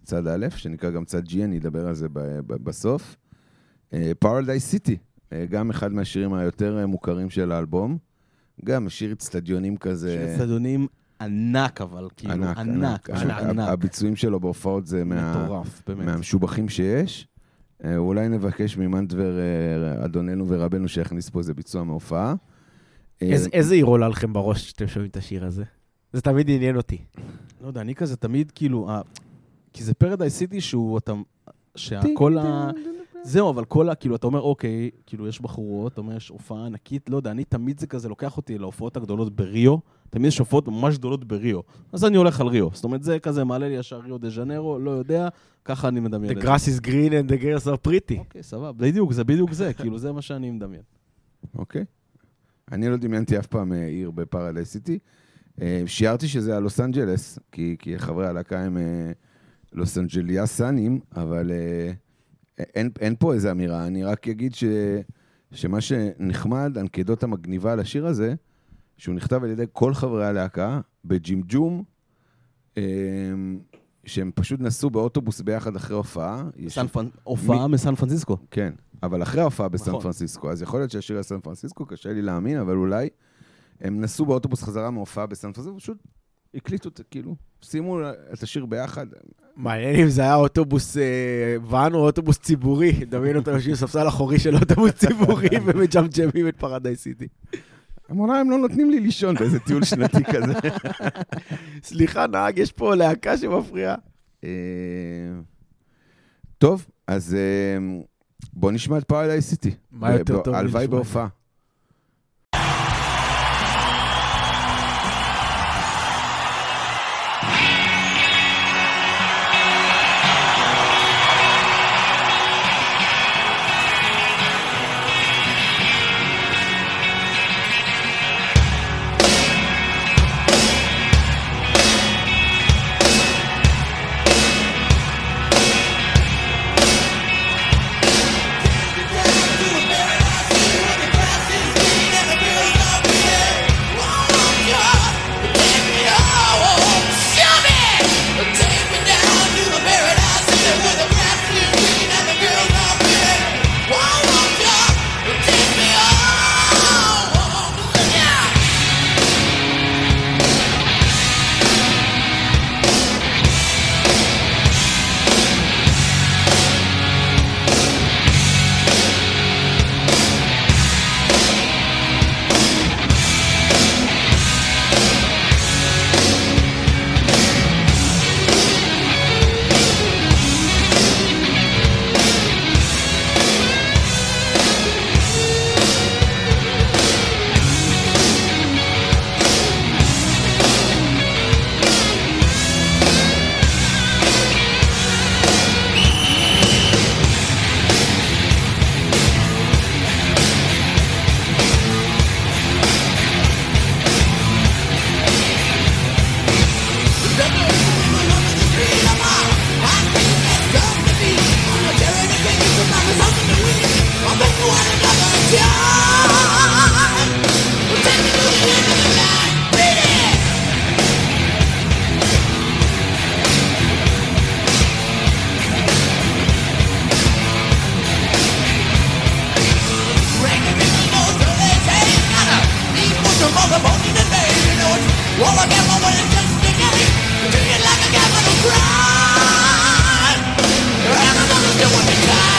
צד א', שנקרא גם צד G, אני אדבר על זה בסוף. פרלדייס סיטי, גם אחד מהשירים היותר אה, מוכרים של האלבום. גם שיר אצטדיונים כזה. שיר אצטדיונים ענק, אבל כאילו, ענק, ענק, פשוט ענק. ענק. הביצועים שלו בהופעות זה מה- מטורף, באמת. מהמשובחים שיש. אה, אולי נבקש ממנדבר, אה, אדוננו ורבנו, שיכניס פה איזה ביצוע מהופעה. אה, איזה עיר עולה לכם בראש כשאתם שומעים את השיר הזה? זה תמיד עניין אותי. לא יודע, אני כזה תמיד, כאילו, ה- כי זה פרדייס סיטי שהוא, אתה, שהכל ה... זהו, אבל כל ה... כאילו, אתה אומר, אוקיי, כאילו, יש בחורות, אתה אומר, יש הופעה ענקית, לא יודע, אני תמיד זה כזה לוקח אותי להופעות הגדולות בריו, תמיד יש הופעות ממש גדולות בריו, אז אני הולך על ריו. זאת אומרת, זה כזה מעלה לי ישר ריו דה ז'נרו, לא יודע, ככה אני מדמיין The grass is green and the girls are pretty. אוקיי, סבבה, בדיוק, זה בדיוק זה, כאילו, זה מה שאני מדמיין. אוקיי. אני לא דמיינתי אף פעם אה, עיר ב-Paradise City. אה, שיערתי שזה הלוס אנג'לס, כי, כי חברי הלהקה הם אה, לוס אנג'ליאסנים, אבל אה, אין, אין פה איזה אמירה. אני רק אגיד ש, שמה שנחמד, הנקודה המגניבה לשיר הזה, שהוא נכתב על ידי כל חברי הלהקה בג'ימג'ום, שהם פשוט נסעו באוטובוס ביחד אחרי הופעה. פרנ- הופעה מסן פרנסיסקו. כן, אבל אחרי ההופעה בסן נכון. פרנסיסקו, אז יכול להיות שהשיר על סן פרנסיסקו, קשה לי להאמין, אבל אולי הם נסעו באוטובוס חזרה מהופעה בסן פרנסיסקו, פשוט הקליטו את, כאילו, שימו את השיר ביחד. מעניין אם זה היה אוטובוס אה, ואן או אוטובוס ציבורי. דמיין אותם יושבים בספסל אחורי של אוטובוס ציבורי ומג'מג'מים את Paradise City. הם אולי הם לא נותנים לי לישון באיזה טיול שנתי כזה. סליחה, נהג, יש פה להקה שמפריעה. אה, טוב, אז אה, בוא נשמע את פרדייס סיטי. מה יותר טוב הלוואי? בהופעה. wanna die.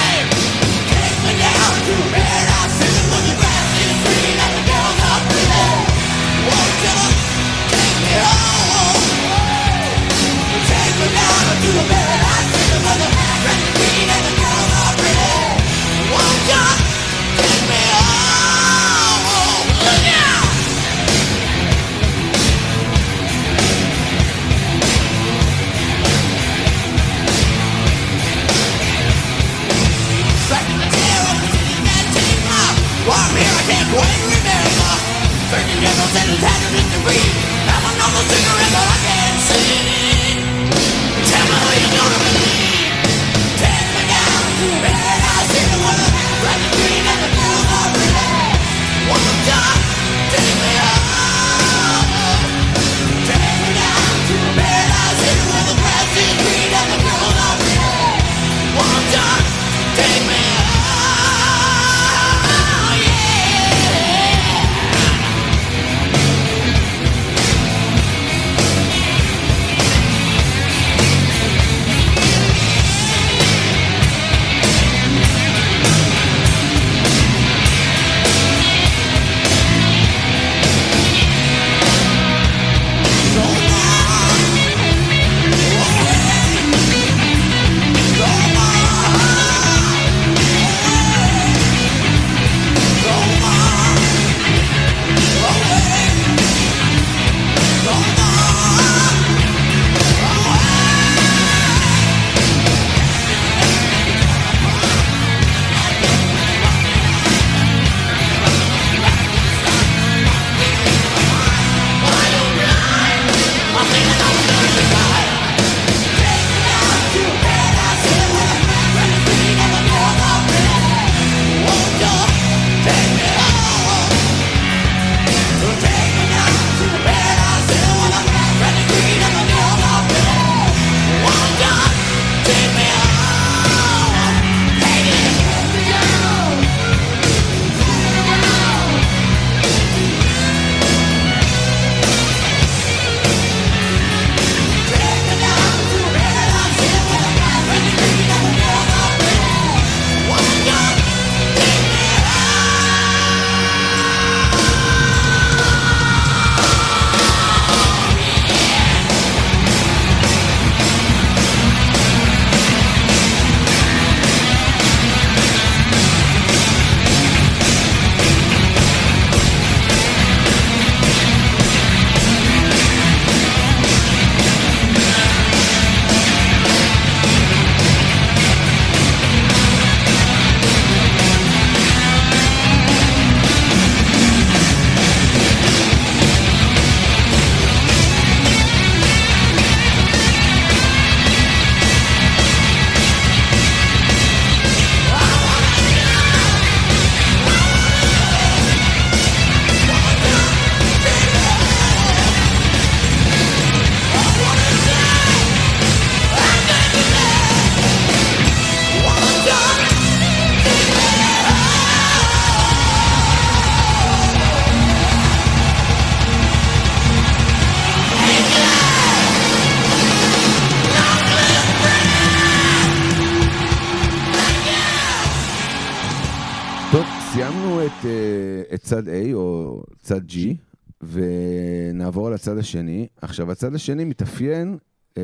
לצד השני. עכשיו, הצד השני מתאפיין אה,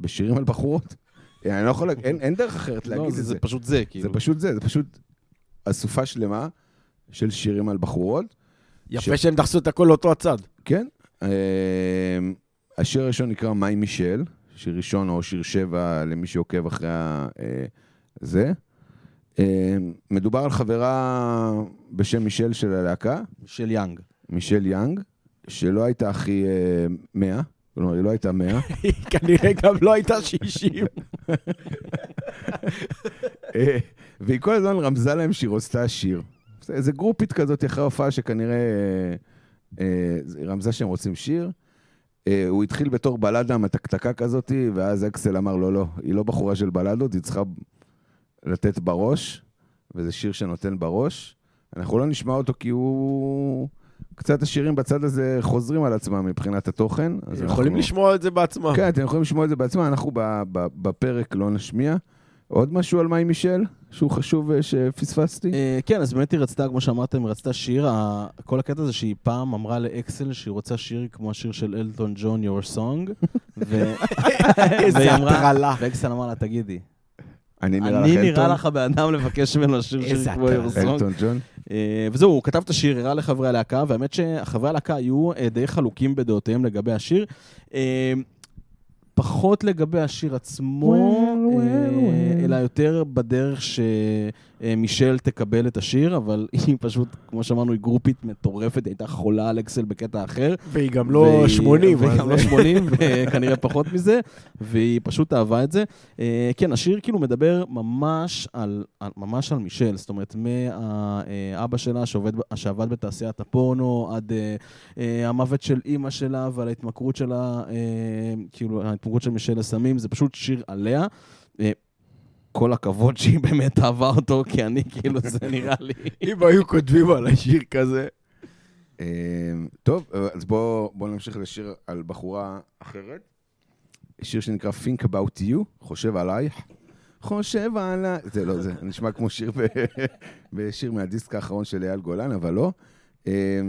בשירים על בחורות. אה, אני לא יכול, אין, אין דרך אחרת להגיד לא, את זה, זה. זה פשוט זה, כאילו. זה פשוט זה, זה פשוט אסופה שלמה של שירים על בחורות. יפה שהם דחסו את הכל לאותו הצד. כן. אה, השיר הראשון נקרא מיי מישל, שיר ראשון או שיר שבע למי שעוקב אחרי ה- אה, זה. אה, מדובר על חברה בשם מישל של הלהקה, של יאנג. מישל יאנג, שלא הייתה הכי אה, מאה, כלומר, היא לא הייתה מאה. היא כנראה גם לא הייתה 60. אה, והיא כל הזמן רמזה להם שהיא רוצה שיר. זה- איזה גרופית כזאת אחרי ההופעה שכנראה אה, אה, היא רמזה שהם רוצים שיר. אה, הוא התחיל בתור בלדה מתקתקה כזאת, ואז אקסל אמר לו, לא, היא לא בחורה של בלדות, היא צריכה לתת בראש, וזה שיר שנותן בראש. אנחנו לא נשמע אותו כי הוא... קצת השירים בצד הזה חוזרים על עצמם מבחינת התוכן. אז יכולים אנחנו- לשמוע את זה בעצמם. כן, אתם יכולים לשמוע את זה בעצמם, אנחנו ב- ב- בפרק לא נשמיע. עוד משהו על מאי מישל, שהוא חשוב אה, שפספסתי? אה, כן, אז באמת היא רצתה, כמו שאמרתם, היא רצתה שיר. כל הקטע זה שהיא פעם אמרה לאקסל שהיא רוצה שיר כמו השיר של אלטון ג'ון, Your Song. והיא אמרה- הטרלה. ואקסל אמר לה, תגידי, אני נראה לך אני נראה אלטון? לך הבן אדם לבקש ממנו שיר איזה כמו Song. אלטון ג'ון? אה, וזהו, הוא כתב את השיר, הראה לחברי הלהקה, והאמת שחברי הלהקה היו אה, די חלוקים בדעותיהם לגבי השיר. אה, פחות לגבי השיר עצמו. אלא יותר בדרך שמישל תקבל את השיר, אבל היא פשוט, כמו שאמרנו, היא גרופית מטורפת, היא הייתה חולה על אקסל בקטע אחר. והיא גם לא והיא- 80. והיא גם לא 80, וכנראה פחות מזה, והיא פשוט אהבה את זה. אה, כן, השיר כאילו מדבר ממש על, על, ממש על מישל, זאת אומרת, מהאבא שלה שעובד, שעבד בתעשיית הפורנו, עד אה, אה, המוות של אימא שלה ועל ההתמכרות שלה, אה, כאילו, ההתמכרות של מישל לסמים, זה פשוט שיר עליה. כל הכבוד שהיא באמת אהבה אותו, כי אני, כאילו, זה נראה לי... אם היו כותבים על השיר כזה. אה, טוב, אז בואו בוא נמשיך לשיר על בחורה אחרת. שיר שנקרא Think About You, חושב עלייך. חושב עליי, זה לא, זה נשמע כמו שיר בשיר מהדיסק האחרון של אייל גולן, אבל לא. אה,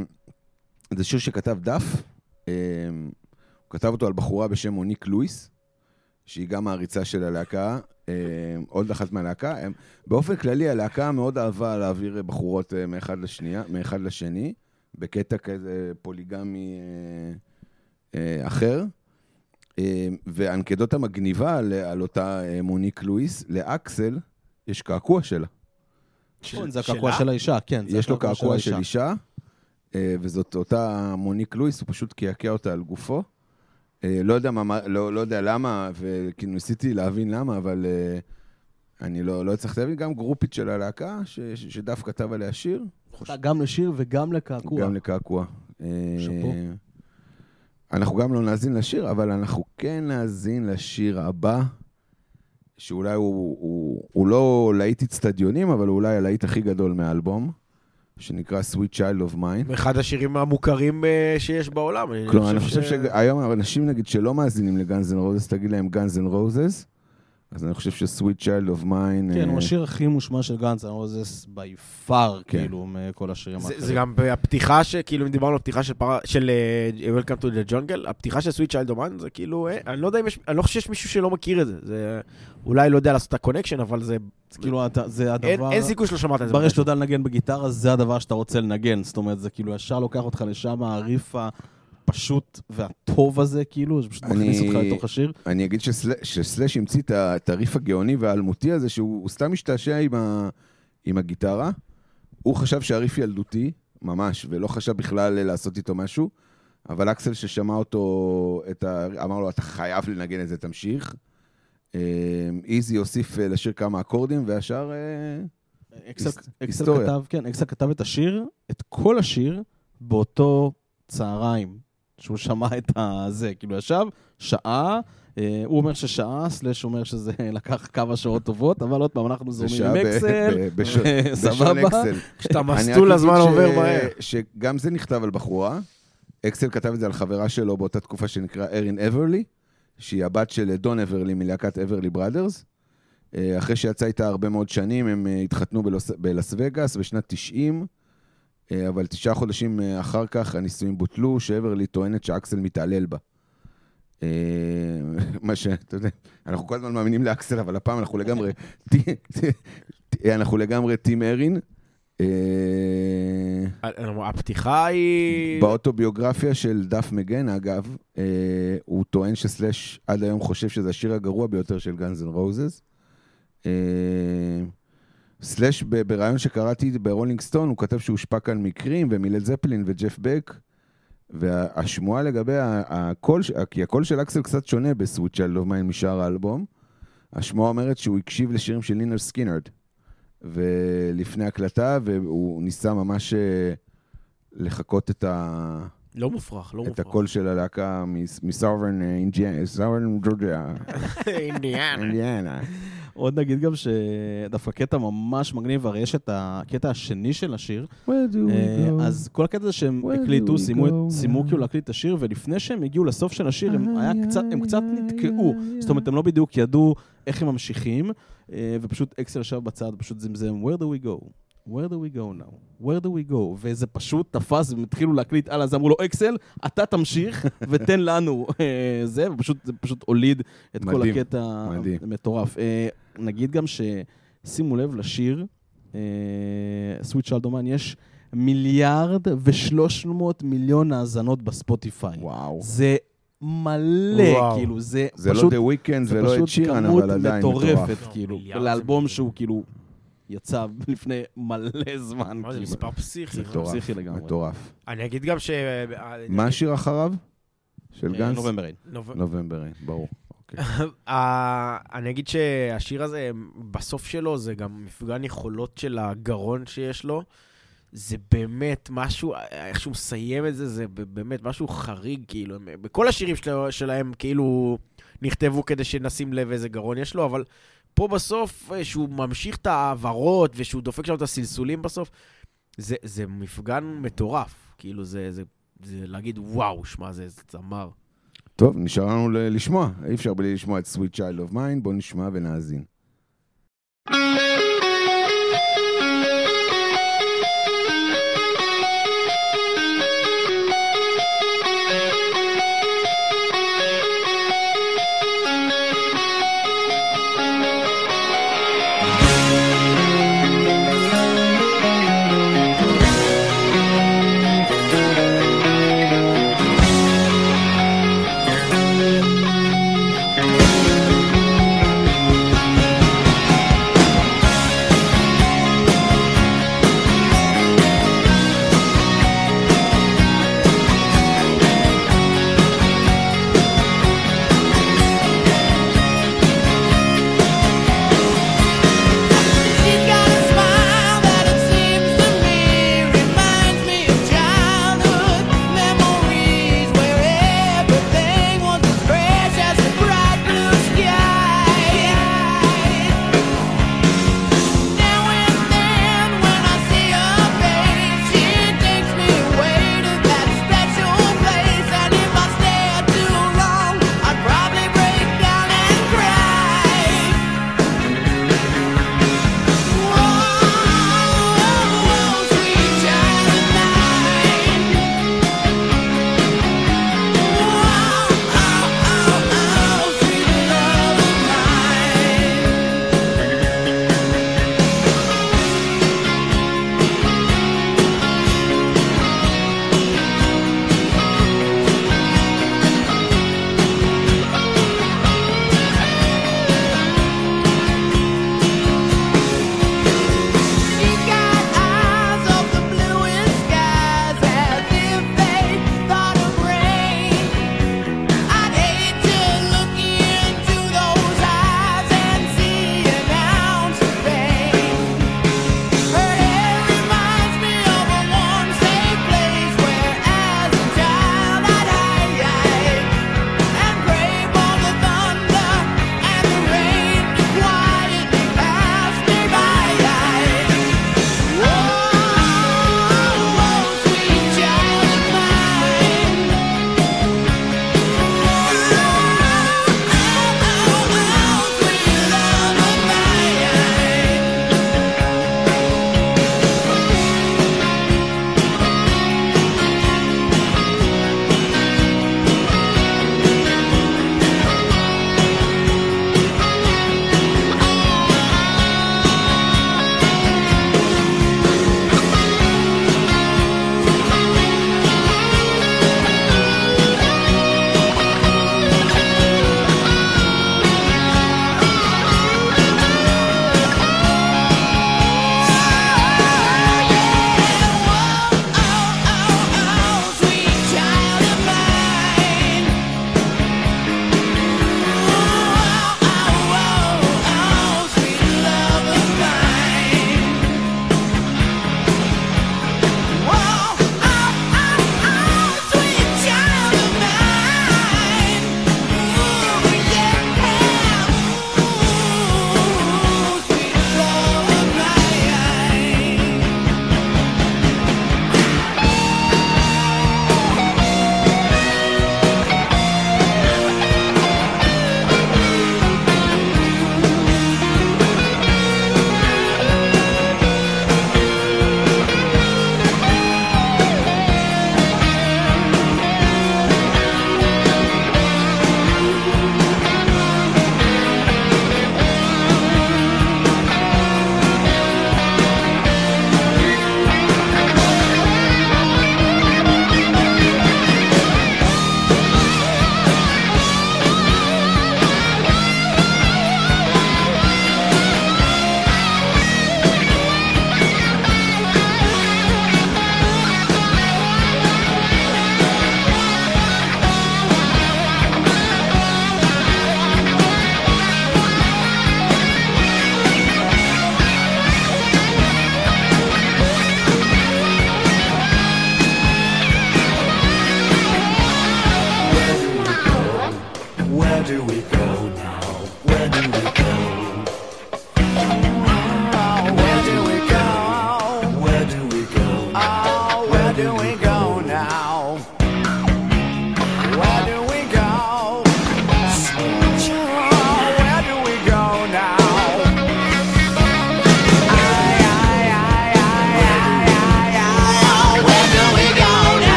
זה שיר שכתב דף, אה, הוא כתב אותו על בחורה בשם מוניק לואיס, שהיא גם מעריצה של הלהקה, עוד אחת מהלהקה. הם, באופן כללי, הלהקה מאוד אהבה להעביר בחורות אה, מאחד לשנייה, מאחד לשני, בקטע כזה פוליגמי אה, אה, אחר. אה, והאנקדוטה מגניבה על, על אותה אה, מוניק לואיס, לאקסל יש קעקוע שלה. נכון, זה הקעקוע של האישה, כן. יש לו קעקוע של. אישה, אה, וזאת אותה מוניק לואיס, הוא פשוט קעקע אותה על גופו. אה, לא יודע, מה, לא, לא יודע למה, וכאילו ניסיתי להבין למה, אבל אה, אני לא, לא הצלחתי להבין. גם גרופית של הלהקה, ש, ש, שדף כתב עליה שיר, אתה גם לשיר וגם לקעקוע. גם לקעקוע. אה, שאפו. אנחנו גם לא נאזין לשיר, אבל אנחנו כן נאזין לשיר הבא, שאולי הוא, הוא, הוא לא להיט אצטדיונים, אבל הוא אולי הלהיט הכי גדול מהאלבום, שנקרא Sweet Child of Mine. אחד השירים המוכרים אה, שיש בעולם. כלומר, אני חושב שהיום אנשים, נגיד, שלא מאזינים לגאנז אנד רוזס, תגיד להם גאנז אנד רוזס, אז אני חושב ש-Sweet Child of Mine... כן, הוא אה, השיר הכי מושמע של גאנז רוזס by far, כן. כאילו, מכל השירים זה, האחרים. זה גם הפתיחה, ש- כאילו, אם דיברנו על הפתיחה של, אה, Welcome to the Jungle, הפתיחה של Sweet Child O' Mine, זה כאילו, אה, אני לא יודע אם יש, אני לא חושב שיש מישהו שלא מכיר את זה. זה אולי לא יודע לעשות את ה connection, אבל זה, זה כאילו, זה הדבר... אין סיכוי שלא שמעת את זה. ברגע. שאתה יודע לנגן בגיטרה, זה הדבר שאתה רוצה לנגן. זאת אומרת, זה כאילו ישר לוקח אותך לשם, הריף הפשוט והטוב הזה, כאילו, זה פשוט אני- מכניס אותך לתוך השיר. אני אגיד שסל- שסלאש המציא את הריף הגאוני והאלמותי הזה, שהוא הוא סתם משתעשע עם, ה, עם הגיטרה. הוא חשב שהריף ילדותי, ממש, ולא חשב בכלל לעשות איתו משהו, אבל אקסל ששמע אותו, ה... אמר לו, אתה חייב לנגן את זה, תמשיך. אה, איזי הוסיף אה, לשיר כמה אקורדים, והשאר... אה, אקסל אקסל. כתב, כן, אקסל כתב את השיר, את כל השיר, באותו צהריים, שהוא שמע את הזה. כאילו, ישב שעה, אה, הוא אומר ששעה, סלאש אומר שזה לקח כמה שעות טובות, אבל עוד פעם, אנחנו זורמים שעה עם אקסל, סבבה. כשאתה מסטול הזמן עובר מהר. שגם זה נכתב על בחורה. אקסל כתב את זה על חברה שלו באותה תקופה שנקרא ארין אברלי, שהיא הבת של דון אברלי מלהקת אברלי בראדרס. אה, אחרי שיצא איתה הרבה מאוד שנים, הם אה, התחתנו בלוס, בלאס וגאס בשנת 90, אה, אבל תשעה חודשים אה, אחר כך הנישואים בוטלו, שאברלי טוענת שאקסל מתעלל בה. אה, מה ש... אתה יודע, אנחנו כל הזמן מאמינים לאקסל, אבל הפעם אנחנו לגמרי... אנחנו לגמרי team ארין. אה, הפתיחה היא... באוטוביוגרפיה של דאף מקייגן, אגב, אה, הוא טוען שסלאש עד היום חושב שזה השיר הגרוע ביותר של גאנז אנד רוזס. סלאש בריאיון שקראתי ברולינג סטון, הוא כתב שהוא הושפע כאן מקרים ומלד זפלין וג'ף בק, והשמועה לגבי הקול, כי הקול של אקסל קצת שונה ב Sweet Child O' Mine משאר האלבום, השמועה אומרת שהוא הקשיב לשירים של לינרד סקינרד, ולפני הקלטה, והוא ניסה ממש אה, לחקות את ה... לא מופרך, לא את מופרך. הקול של הלהקה אינדיאנה, Southern ג'ורג'יה, אינדיאנה. אינדיאנה. עוד נגיד גם שדווקא קטע ממש מגניב, הרי יש את הקטע השני של השיר, Where do we אה? אז כל הקטע הזה שהם הקליטו, סיימו, את-? כאילו להקליט את השיר, ולפני שהם הגיעו לסוף של השיר, הם, קצת, נתקעו. זאת אומרת, הם לא בדיוק ידעו איך הם ממשיכים, אה, ופשוט אקסל ישב בצד, פשוט זמזם, where do we go? Where do we go now? where do we go? וזה פשוט תפס, הם התחילו להקליט הלאה, אז אמרו לו, אקסל, אתה תמשיך ותן לנו אה, זה, ופשוט, זה פשוט הוליד את כל מדהים, הקטע מדהים. המטורף. אה, נגיד גם ששימו לב לשיר, סוויט שלדומן, יש מיליארד ושלוש מאות מיליון האזנות בספוטיפיי. וואו. זה מלא, וואו. כאילו, זה זה לא פשוט... The Weeknd זה ולא את פשוט שירן, כמות אבל עדיין מטורפת, מטורף. כאילו, מיליארד זה לאלבום מיליארד. שהוא כאילו יצא לפני מלא זמן. מה זה כאילו. מספר פסיכי. מטורף, פסיכי לגמרי. מטורף. אני אגיד גם ש... מה השיר אחריו? של אה, גנץ? נובמבר אין. נוב- נובמבר, ברור. אוקיי. אה, אני אגיד שהשיר הזה, בסוף שלו, זה גם מפגן יכולות של הגרון שיש לו. זה באמת משהו, איך שהוא מסיים את זה, זה באמת משהו חריג, כאילו. בכל השירים שלהם, כאילו, נכתבו כדי שנשים לב איזה גרון יש לו, אבל פה בסוף, אה, שהוא ממשיך את ההעברות ושהוא דופק שם את הסלסולים בסוף, זה, זה מפגן מטורף. כאילו, זה, זה, זה להגיד, וואו, שמע, זה זמר. טוב, נשאר לנו לשמוע. אי אפשר בלי לשמוע את Sweet Child of Mine, בואו נשמע ונאזין.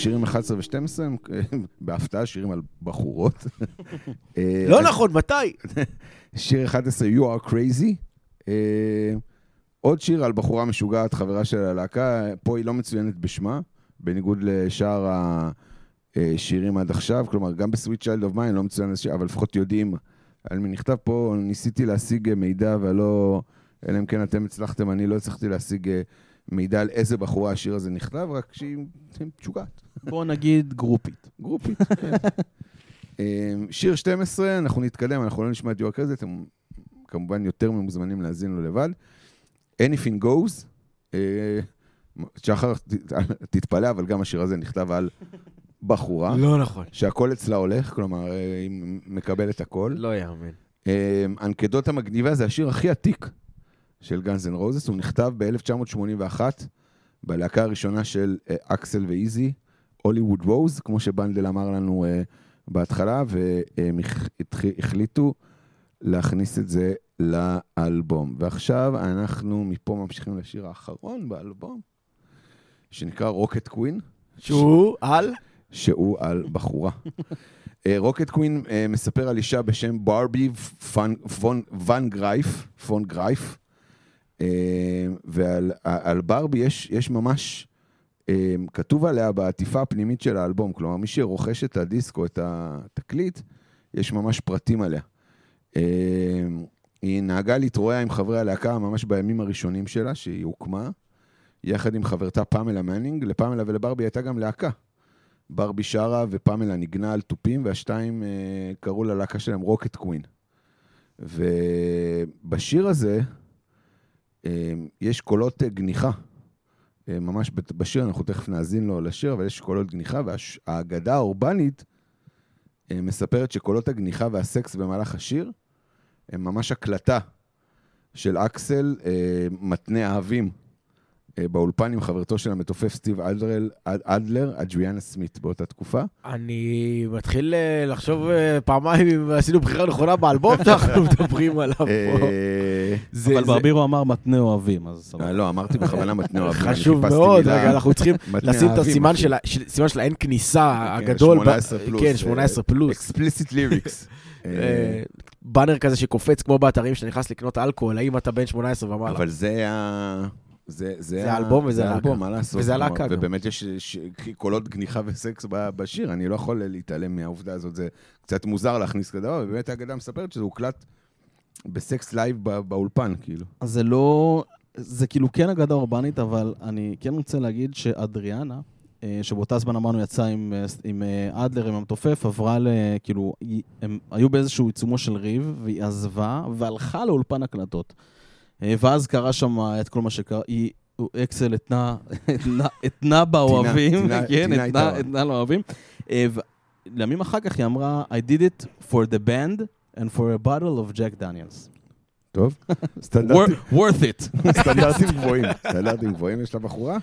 שירים 11 ו-12, הם בהפתעה שירים על בחורות. אה, לא נכון, מתי? שיר 11, You are crazy. אה, עוד שיר על בחורה משוגעת, חברה של הלהקה, פה היא לא מצוינת בשמה, בניגוד לשאר השירים עד עכשיו, כלומר, גם ב-Sweet Child of Mine לא מצוין השיר, אבל לפחות יודעים על מי נכתב פה, ניסיתי להשיג מידע, ולא, אלא אם כן אתם הצלחתם, אני לא הצלחתי להשיג אה, מידע על איזה בחורה השיר הזה נכתב, רק שהיא משוגעת. בוא נגיד גרופית. גרופית. כן. אה, שיר 12, אנחנו נתקדם, אנחנו לא נשמע את יואק הזה, אתם כמובן יותר ממוזמנים להאזין לו לבד. Anything goes. אה, שחר, תתפלא, אבל גם השיר הזה נכתב על בחורה, לא נכון. שהכל אצלה הולך, כלומר, אה, היא מקבלת הכל. לא יאמן. אה, אנקדוטה מגניבה זה השיר הכי עתיק של גאנז אנד רוזס, הוא נכתב ב-1981, בלהקה הראשונה של אה, אקסל ואיזי, הוליווד רוז, כמו שבנדל אמר לנו אה, בהתחלה, והם החליטו להכניס את זה לאלבום. ועכשיו אנחנו מפה ממשיכים לשיר האחרון באלבום, שנקרא Rocket Queen. שהוא על? שהוא על בחורה. Rocket Queen מספר על אישה בשם ברבי פון- גרייף, פון גרייף, אה, ועל על ברבי יש, יש ממש, אה, כתוב עליה בעטיפה הפנימית של האלבום, כלומר מי שרוכש את הדיסק או את התקליט, יש ממש פרטים עליה. אה, היא נהגה להתרועע עם חברי הלהקה ממש בימים הראשונים שלה, שהיא הוקמה, יחד עם חברתה פמלה מנינג, לפמלה ולברבי הייתה גם להקה. ברבי שרה ופמלה ניגנה על תופים, והשתיים אה, קראו ללהקה שלהם Rocket Queen. ובשיר הזה יש קולות אה, גניחה. אה, ממש בשיר, אנחנו תכף נאזין לו לשיר, אבל יש קולות גניחה, והאגדה האורבנית אה, מספרת שקולות הגניחה והסקס במהלך השיר הם ממש הקלטה של אקסל, מתנה אהבים, אה, באולפן עם חברתו של המתופף סטיב אדלר, אדלר, אדריאנה סמית באותה תקופה. אני מתחיל אה, לחשוב אה, פעמיים אם עשינו בחירה נכונה באלבום שאנחנו מדברים עליו פה. אה, זה- אבל זה ברבירו אמר מתנה אוהבים, אז אה, סבבה. לא, אמרתי בכוונה מתנה אוהבים. חשוב מאוד. רגע, אנחנו צריכים לשים את הסימן. של של- סימן של האין כניסה כן, הגדול. ב- 18 פלוס. כן, 18 פלוס. אקספליסיט ליריקס. אה, באנר כזה שקופץ כמו באתרים שאתה נכנס לקנות אלכוהול, האם אתה בן 18 ומעלה. אבל זה ה... זה, זה ה- האלבום וזה הלהקה. האלבום, מה לעשות? וזה הלהקה גם. ובאמת יש ש- קולות גניחה וסקס בשיר, אני לא יכול להתעלם מהעובדה הזאת, זה קצת מוזר להכניס כזה דבר, ובאמת האגדה מספרת שזה הוקלט בסקס לייב ב- באולפן, כאילו. אז זה לא... זה כאילו כן אגדה אורבנית, אבל אני כן רוצה להגיד שאדריאנה, אה, שבאותה זמן אמרנו יצאה עם, אה, עם אה, אדלר, עם המתופף, עברה ל... כאילו, הם היו באיזשהו עיצומו של ריב, והיא עזבה והלכה לאולפן הקלטות. אה, ואז קרה שם את כל מה שקרה, היא... אקסל התנה, התנה- התנה באוהבים, כן, איתה. התנה לאוהבים. אה, וימים אחר כך היא אמרה, I did it for the band and for a bottle of Jack Daniels. טוב? סטנדרטים- worth it. סטנדרטים גבוהים, סטנדרטים גבוהים יש לבחורה.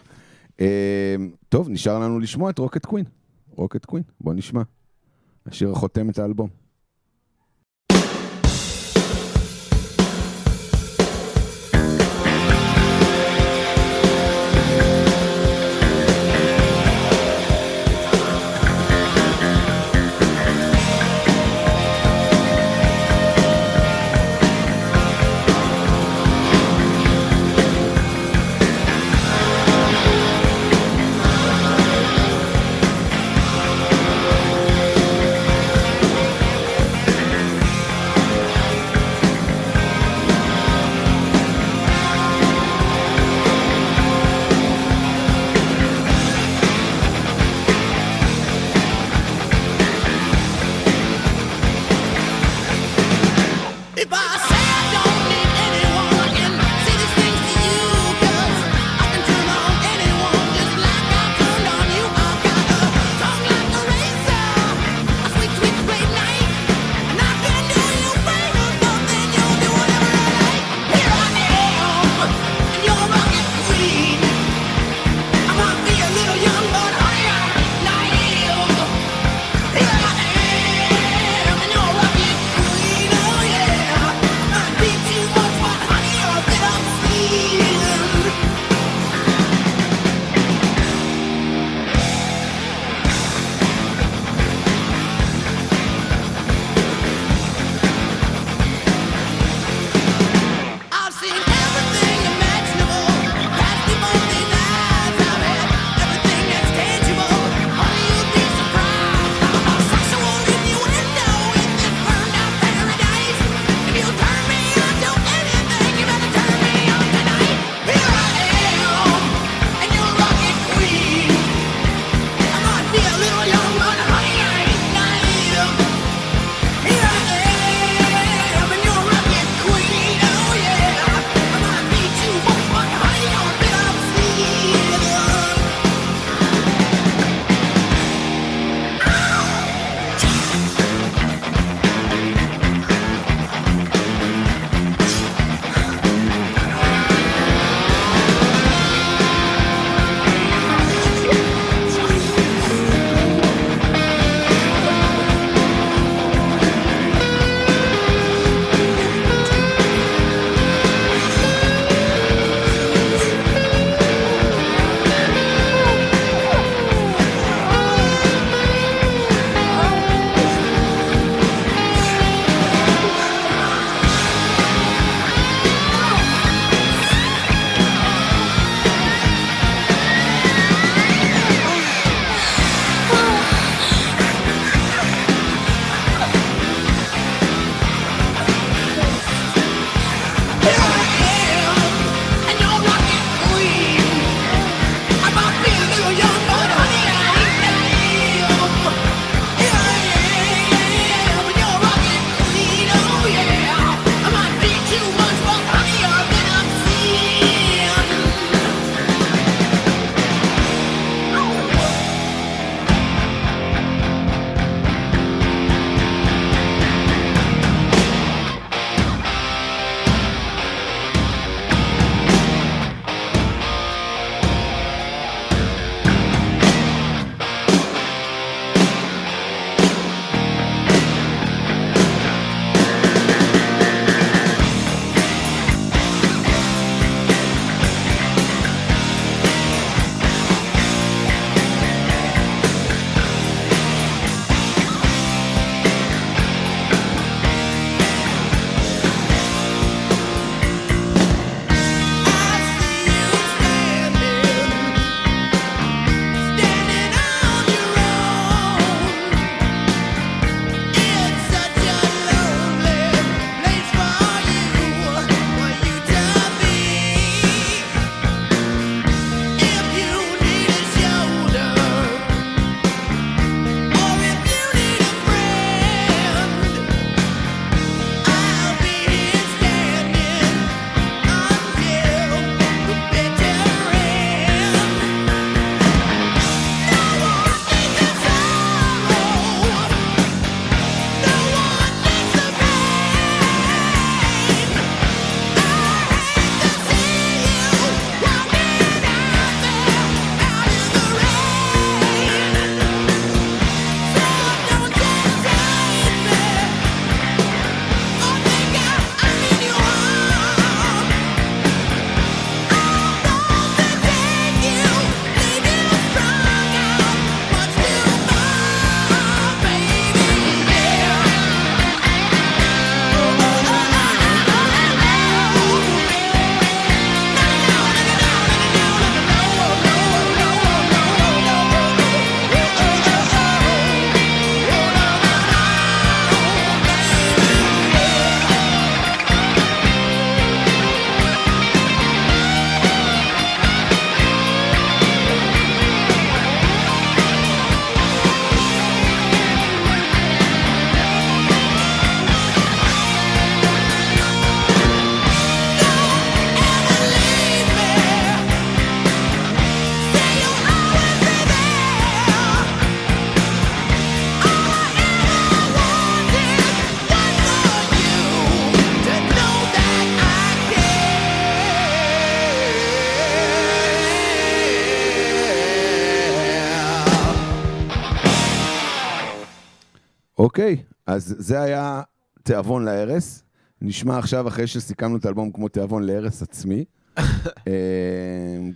אה, טוב, נשאר לנו לשמוע את רוקט קווין. רוקט קווין, בוא נשמע. השיר החותם את האלבום. אז זה היה תיאבון להרס. נשמע עכשיו, אחרי שסיכמנו את האלבום, כמו תיאבון להרס עצמי, אה,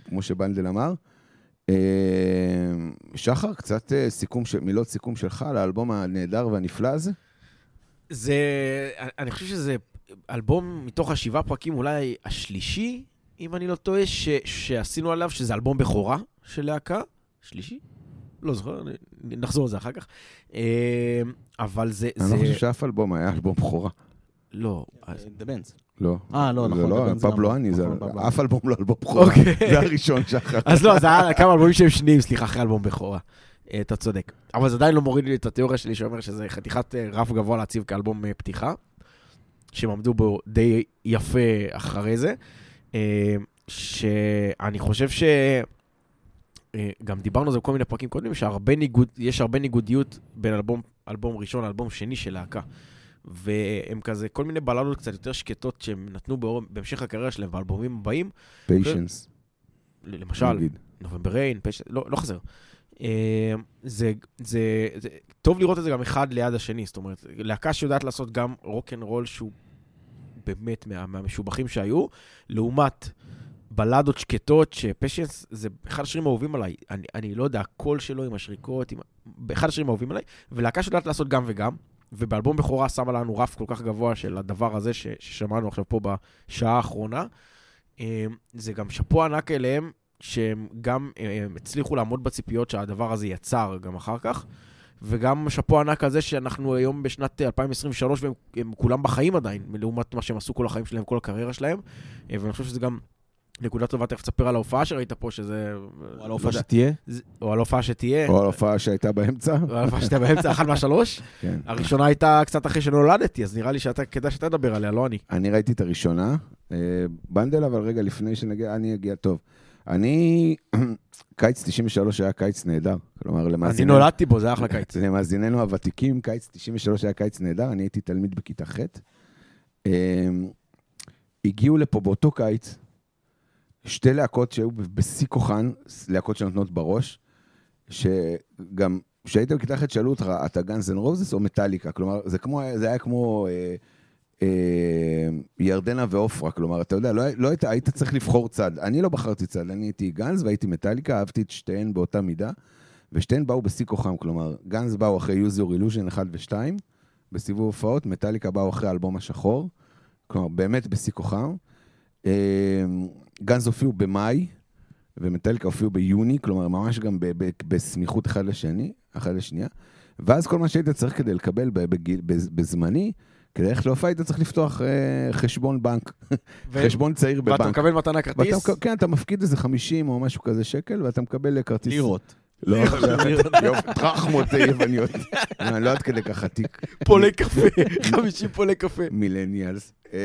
כמו שבנדל אמר. אה, שחר, קצת אה, סיכום, של- מילות סיכום שלך על האלבום הנהדר והנפלא הזה? זה, אני חושב שזה אלבום מתוך השבעה פרקים, אולי השלישי, אם אני לא טועה, ש, שעשינו עליו, שזה אלבום בכורה של להקה. שלישי? לא זוכר, נחזור לזה אחר כך. אה, אבל זה... אני זה... לא חושב שאף אלבום היה אלבום בכורה. לא. אז- The Bands. לא. אה, לא, זה נכון. לא, זה פבלו אני, זה נכון, פבלו אף אלבום לא אלבום בכורה. אוקיי. זה הראשון שחר. אז לא, זה היה כמה אלבומים שהם שניים, סליחה, אחרי אלבום בכורה. אה, אתה צודק. אבל זה עדיין לא מוריד לי את התיאוריה שלי שאומר שזה חתיכת אה, רף גבוה להציב כאלבום אה, פתיחה, שהם עמדו בו די יפה אחרי זה. אה, שאני חושב ש... אה, גם דיברנו על זה בכל מיני פרקים קודמים, שהרבה ניגוד, יש הרבה ניגודיות בין אלבום, אלבום ראשון לאלבום שני של להקה. והם כזה, כל מיני בלדות קצת יותר שקטות שהם נתנו באור, בהמשך הקריירה שלהם באלבומים הבאים, Patience, למשל. November Rain, פשע, לא, לא חסר. אה, זה, זה, זה טוב לראות את זה גם אחד ליד השני, זאת אומרת, להקה שיודעת לעשות גם רוק אנד רול שהוא באמת מה, מהמשובחים שהיו, לעומת בלדות שקטות, שפשנס זה אחד השירים האהובים עליי. אני, אני לא יודע, הקול שלו עם השריקות, עם... אחד השירים האהובים עליי, ולהקה שיודעת לעשות גם וגם, ובאלבום בכורה שמה לנו רף כל כך גבוה של הדבר הזה ש, ששמענו עכשיו פה בשעה האחרונה. אה, זה גם שאפו ענק אליהם, שהם גם אה, הם הצליחו לעמוד בציפיות שהדבר הזה יצר גם אחר כך, וגם שאפו ענק על זה שאנחנו היום בשנת 2023 והם הם כולם בחיים עדיין, לעומת מה שהם עשו כל החיים שלהם, כל הקריירה שלהם, אה, ואני חושב שזה גם נקודה טובה, תכף תספר על ההופעה שראית פה, שזה... או על ההופעה שתהיה. זה- או על ההופעה שתהיה. או על ההופעה שהייתה באמצע. או על ההופעה שתהיה באמצע, אחת מהשלוש. כן. הראשונה הייתה קצת אחרי שנולדתי, אז נראה לי שאתה, כדאי שאתה תדבר עליה, לא אני. אני ראיתי את הראשונה, אה, בנדל, אבל רגע לפני שנגיע, אני אגיע טוב. אני, קיץ 93 היה קיץ נהדר. כלומר, אני למאזיננו... נולדתי בו, זה אחלה קיץ. למאזיננו הוותיקים, קיץ 93 היה קיץ נהדר, אני הייתי תלמיד בכיתה ח'. אה, הגיעו לפה באותו קיץ שתי להקות שהיו בשיא כוחן, להקות שנותנות בראש, שגם כשהיית בכיתה ח' שאלו אותך, אתה גאנז אנד רוזס או מטאליקה? כלומר, זה, כמו, זה היה כמו אה, אה, ירדנה ועופרה, כלומר, אתה יודע, לא, לא היית, היית צריך לבחור צד. אני לא בחרתי צד, אני הייתי גאנז והייתי מטאליקה, אהבתי את שתיהן באותה מידה, ושתיהן באו בשיא כוחם, כלומר, גאנז באו אחרי use your illusion 1 ו-2, בסיבוב הופעות, מטאליקה באו אחרי האלבום השחור, כלומר, באמת בשיא כוחם. אה, גאנז הופיעו במאי, ומטאליקה הופיעו ביוני, כלומר, ממש גם ב- ב- בסמיכות אחד לשני, אחד לשנייה. ואז כל מה שהיית צריך כדי לקבל בגיל, בז- בזמני, כדי ללכת להופעה, היית צריך לפתוח אה, חשבון בנק, ו- חשבון צעיר ואתה בבנק. מקבל מתנה ואתה, כרטיס. מק- כן, אתה מפקיד איזה 50 או משהו כזה שקל, ואתה מקבל כרטיס... לירות. לא, יופי, טראחמות יווניות. אני לא עד כדי כך עתיק. פולי קפה, 50 פולי קפה. מילניאלס. אה,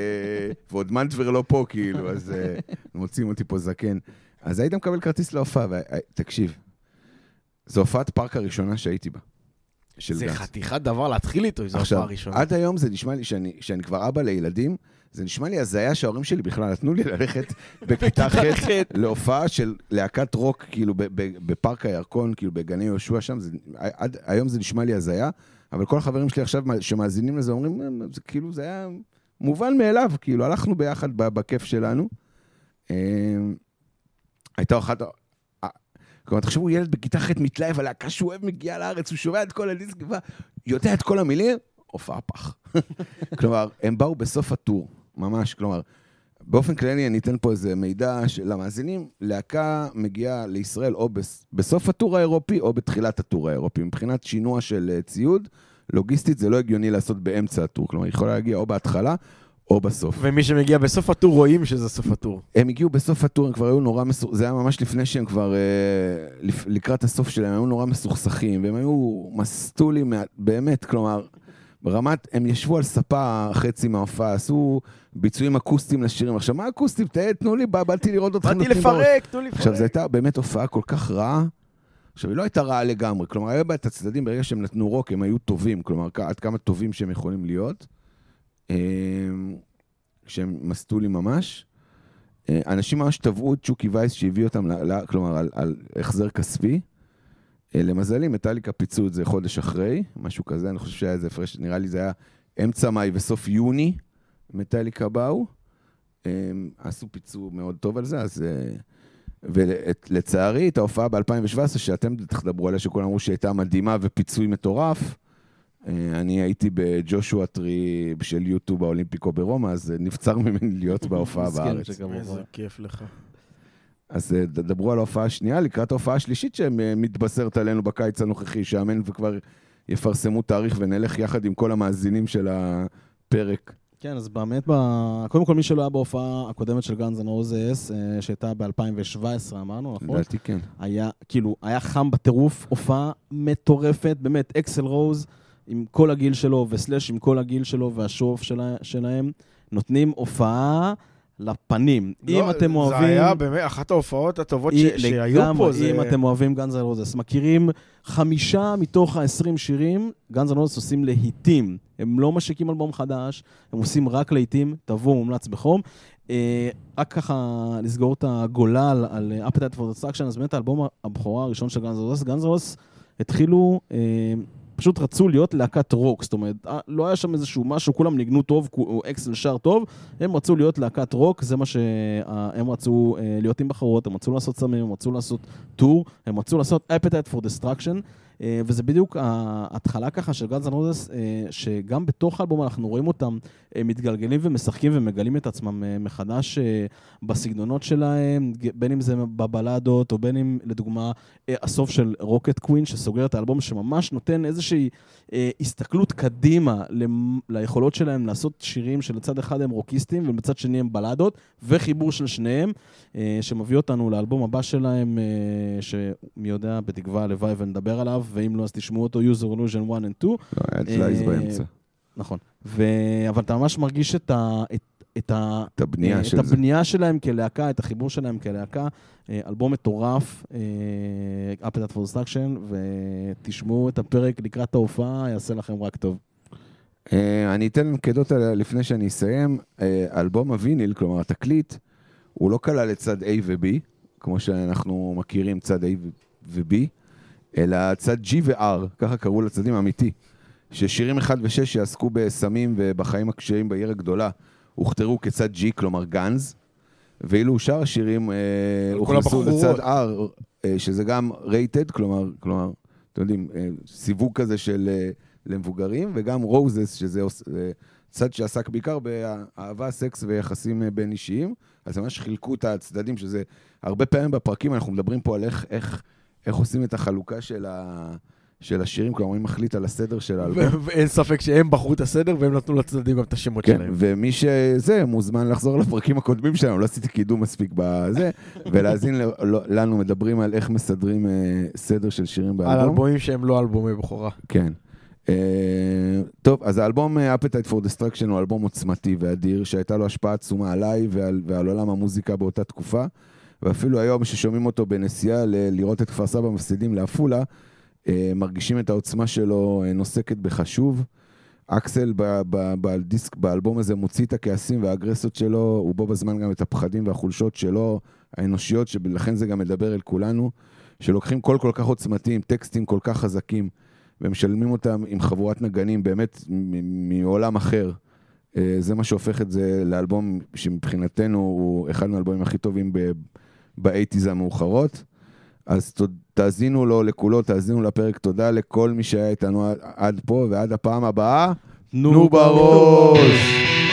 ועוד מנטבר לא פה, כאילו, אז אה, מוצאים אותי פה זקן. אז היית מקבל כרטיס להופעה, ותקשיב, זו הופעת פארק הראשונה שהייתי בה. של זה. חתיכת דבר להתחיל איתו, זו עכשיו, ההופעה הראשונה. עד היום זה נשמע לי שאני, שאני כבר אבא לילדים, זה נשמע לי הזיה שההורים שלי בכלל נתנו לי ללכת בכיתה ח' להופעה של להקת רוק, כאילו בפארק הירקון, כאילו בגני יהושע שם, זה, עד, היום זה נשמע לי הזיה, אבל כל החברים שלי עכשיו שמאזינים לזה אומרים, "אה, זה כאילו, זה היה מובן מאליו, כאילו, הלכנו ביחד בכיף שלנו. אה, הייתה אחת... כלומר, תחשבו, ילד בכיתה ח' מתלהב, הלהקה שהוא אוהב מגיעה לארץ, הוא שומע את כל הדיסקים, יודע את כל המילים, הופעה פח. כלומר, הם באו בסוף הטור, ממש, כלומר, באופן כללי אני אתן פה איזה מידע של המאזינים, להקה מגיעה לישראל או בס, בסוף הטור האירופי או בתחילת הטור האירופי. מבחינת שינוע של אה, ציוד, לוגיסטית זה לא הגיוני לעשות באמצע הטור, כלומר, היא יכולה להגיע או בהתחלה או בסוף. ומי שמגיע בסוף הטור רואים שזה סוף הטור. הם הגיעו בסוף הטור, הם כבר היו נורא מסוכסכים, זה היה ממש לפני שהם כבר, אה, לקראת הסוף שלהם, הם היו נורא מסוכסכים, והם היו מסטולים, באמת, כלומר, ברמת, הם ישבו על ספה חצי מההופעה, עשו ביצועים אקוסטיים לשירים. עכשיו, מה אקוסטיים? ת- תנו לי, בא- באתי לראות אתכם. באתי. לפרק, תנו לי לפרק. עכשיו, זו הייתה באמת הופעה כל כך רעה. עכשיו, היא לא הייתה רעה לגמרי, כלומר, היה בה את הצדדים, ברגע שהם נתנו רוק, הם היו טובים, כלומר, עד כמה טובים שהם יכולים להיות. אה, שהם מסטולים ממש. אה, אנשים ממש תבעו את צ'וקי וייס שהביא אותם, כלומר, על, על החזר כספי. אה, למזלי, מטאליקה פיצו את זה חודש אחרי, משהו כזה, אני חושב שהיה איזה הפרש, נראה לי זה היה אמצע מאי וסוף יוני, מטאליקה באו. אה, עשו פיצו מאוד טוב על זה, אז... אה, ולצערי, את ההופעה ב-2017, שאתם תדברו עליה, שכולם אמרו שהיא הייתה מדהימה ופיצוי מטורף, אה, אני הייתי בג'ושוע טרי של יוטיוב האולימפיקו ברומא, אז נבצר ממני להיות בהופעה בארץ. איזה כיף לך. אז אה, דברו על ההופעה השנייה, לקראת ההופעה השלישית שמתבשרת עלינו בקיץ הנוכחי, שאמן וכבר יפרסמו תאריך ונלך יחד עם כל המאזינים של הפרק. כן, אז באמת, ב... קודם כל, מי שלא היה בהופעה הקודמת של גאנז אנד רוזס, אה, שהייתה ב-2017, אמרנו, נכון? לדעתי כן. היה, כאילו, היה חם בטירוף, הופעה מטורפת, באמת, אקסל רוז, עם כל הגיל שלו, וסלאש עם כל הגיל שלו, וה show off שלה, שלהם, נותנים הופעה לפנים. אם לא, אתם אוהבים... זה היה באמת אחת ההופעות הטובות ש- שהיו פה. זה- אם אתם אוהבים גאנז אנד רוזס, מכירים חמישה מתוך ה-20 שירים, גאנז אנד רוזס עושים להיטים. הם לא משיקים אלבום חדש, הם עושים רק להיטים, תבואו מומלץ בחום. אה, רק ככה לסגור את הגולל על אה, Appetite for Destruction, אז באמת האלבום הבכורה הראשון של גאנז אנד רוזס, גאנז אנד רוזס התחילו... אה, פשוט רצו להיות להקת רוק, זאת אומרת, אה, לא היה שם איזשהו משהו, כולם ניגנו טוב, אקסל שר טוב, הם רצו להיות להקת רוק, זה מה שהם רצו אה, להיות עם בחורות, הם רצו לעשות סמים, הם רצו לעשות tour, הם רצו לעשות Appetite for Destruction, אה, וזה בדיוק ההתחלה ככה של גאנז אנ רוזס, שגם בתוך האלבום אנחנו רואים אותם אה, מתגלגלים ומשחקים ומגלים את עצמם אה, מחדש אה, בסגנונות שלהם, בין אם זה בבלדות, או בין אם, לדוגמה, אה, הסוף של Rocket Queen, שסוגר את האלבום, שממש נותן איזושהי אה, הסתכלות קדימה ליכולות שלהם לעשות שירים שלצד אחד הם רוקיסטים ומצד שני הם בלדות, וחיבור של שניהם, אה, שמביא אותנו לאלבום הבא שלהם, אה, שמי יודע, בתקווה הלוואי ונדבר עליו, ואם לא אז תשמעו אותו, Use Your Illusion 1 and 2. לא, היה Lies אה, באמצע. נכון. ו... אבל אתה ממש מרגיש את, ה... את, את, ה... את הבנייה אה, של את. הבנייה שלהם כלהקה, את החיבור שלהם כלהקה. אה, אלבום מטורף, Appetite for Destruction, ותשמעו את הפרק לקראת ההופעה, יעשה לכם רק טוב. אה, אני אתן עליה לפני שאני אסיים. אה, אלבום הוויניל, כלומר התקליט, הוא לא כלל את צד A ו-B, כמו שאנחנו מכירים, צד A ו-B, אלא צד G ו-R, ככה קראו לצדדים האמיתי. ששירים 1 ו-6 שיעסקו בסמים ובחיים הקשיים בעיר הגדולה, הוכתרו כצד G, כלומר גאנז, ואילו שאר השירים אה, הוכנסו. לצד R, אה, שזה גם רייטד, כלומר, כלומר, אתם יודעים, אה, סיווג כזה של למבוגרים, וגם רוזס, שזה צד שעסק בעיקר באהבה, סקס ויחסים בין אישיים. אז ממש חילקו את הצדדים, שזה הרבה פעמים בפרקים אנחנו מדברים פה על איך, איך, איך עושים את החלוקה של, ה, של השירים, כלומר, מי מחליט על הסדר של האלבום. ואין ספק שהם בחרו את הסדר והם נתנו לצדדים גם את השמות כן, שלהם. ומי שזה, מוזמן לחזור לפרקים הקודמים שלנו, לא עשיתי קידום מספיק בזה, ולהאזין לא- לנו מדברים על איך מסדרים אה, סדר של שירים על באלבום. אלבומים שהם לא אלבומי בכורה. כן. אה, טוב, אז האלבום אה, Appetite for Destruction הוא אלבום עוצמתי ואדיר, שהייתה לו השפעה עצומה עליי ועל, ועל עולם המוזיקה באותה תקופה, ואפילו היום ששומעים אותו בנסיעה ל- לראות את כפר סבא מפסידים לעפולה, אה, מרגישים את העוצמה שלו אה, נוסקת בחשוב. אקסל ב- ב- בדיסק, באלבום הזה מוציא את הכעסים והאגרסיות שלו, ובו בזמן גם את הפחדים והחולשות שלו, האנושיות, שלכן זה גם מדבר אל כולנו, שלוקחים קול כל כך עוצמתי עם טקסטים כל כך חזקים, ומשלמים אותם עם חבורת נגנים באמת מ- מעולם אחר. אה, זה מה שהופך את זה לאלבום שמבחינתנו הוא אחד מהאלבומים הכי טובים ב- באייטיז המאוחרות. אז ת- תאזינו לו לכולו, תאזינו לפרק. תודה לכל מי שהיה איתנו עד, פה, ועד הפעם הבאה. נו בראש!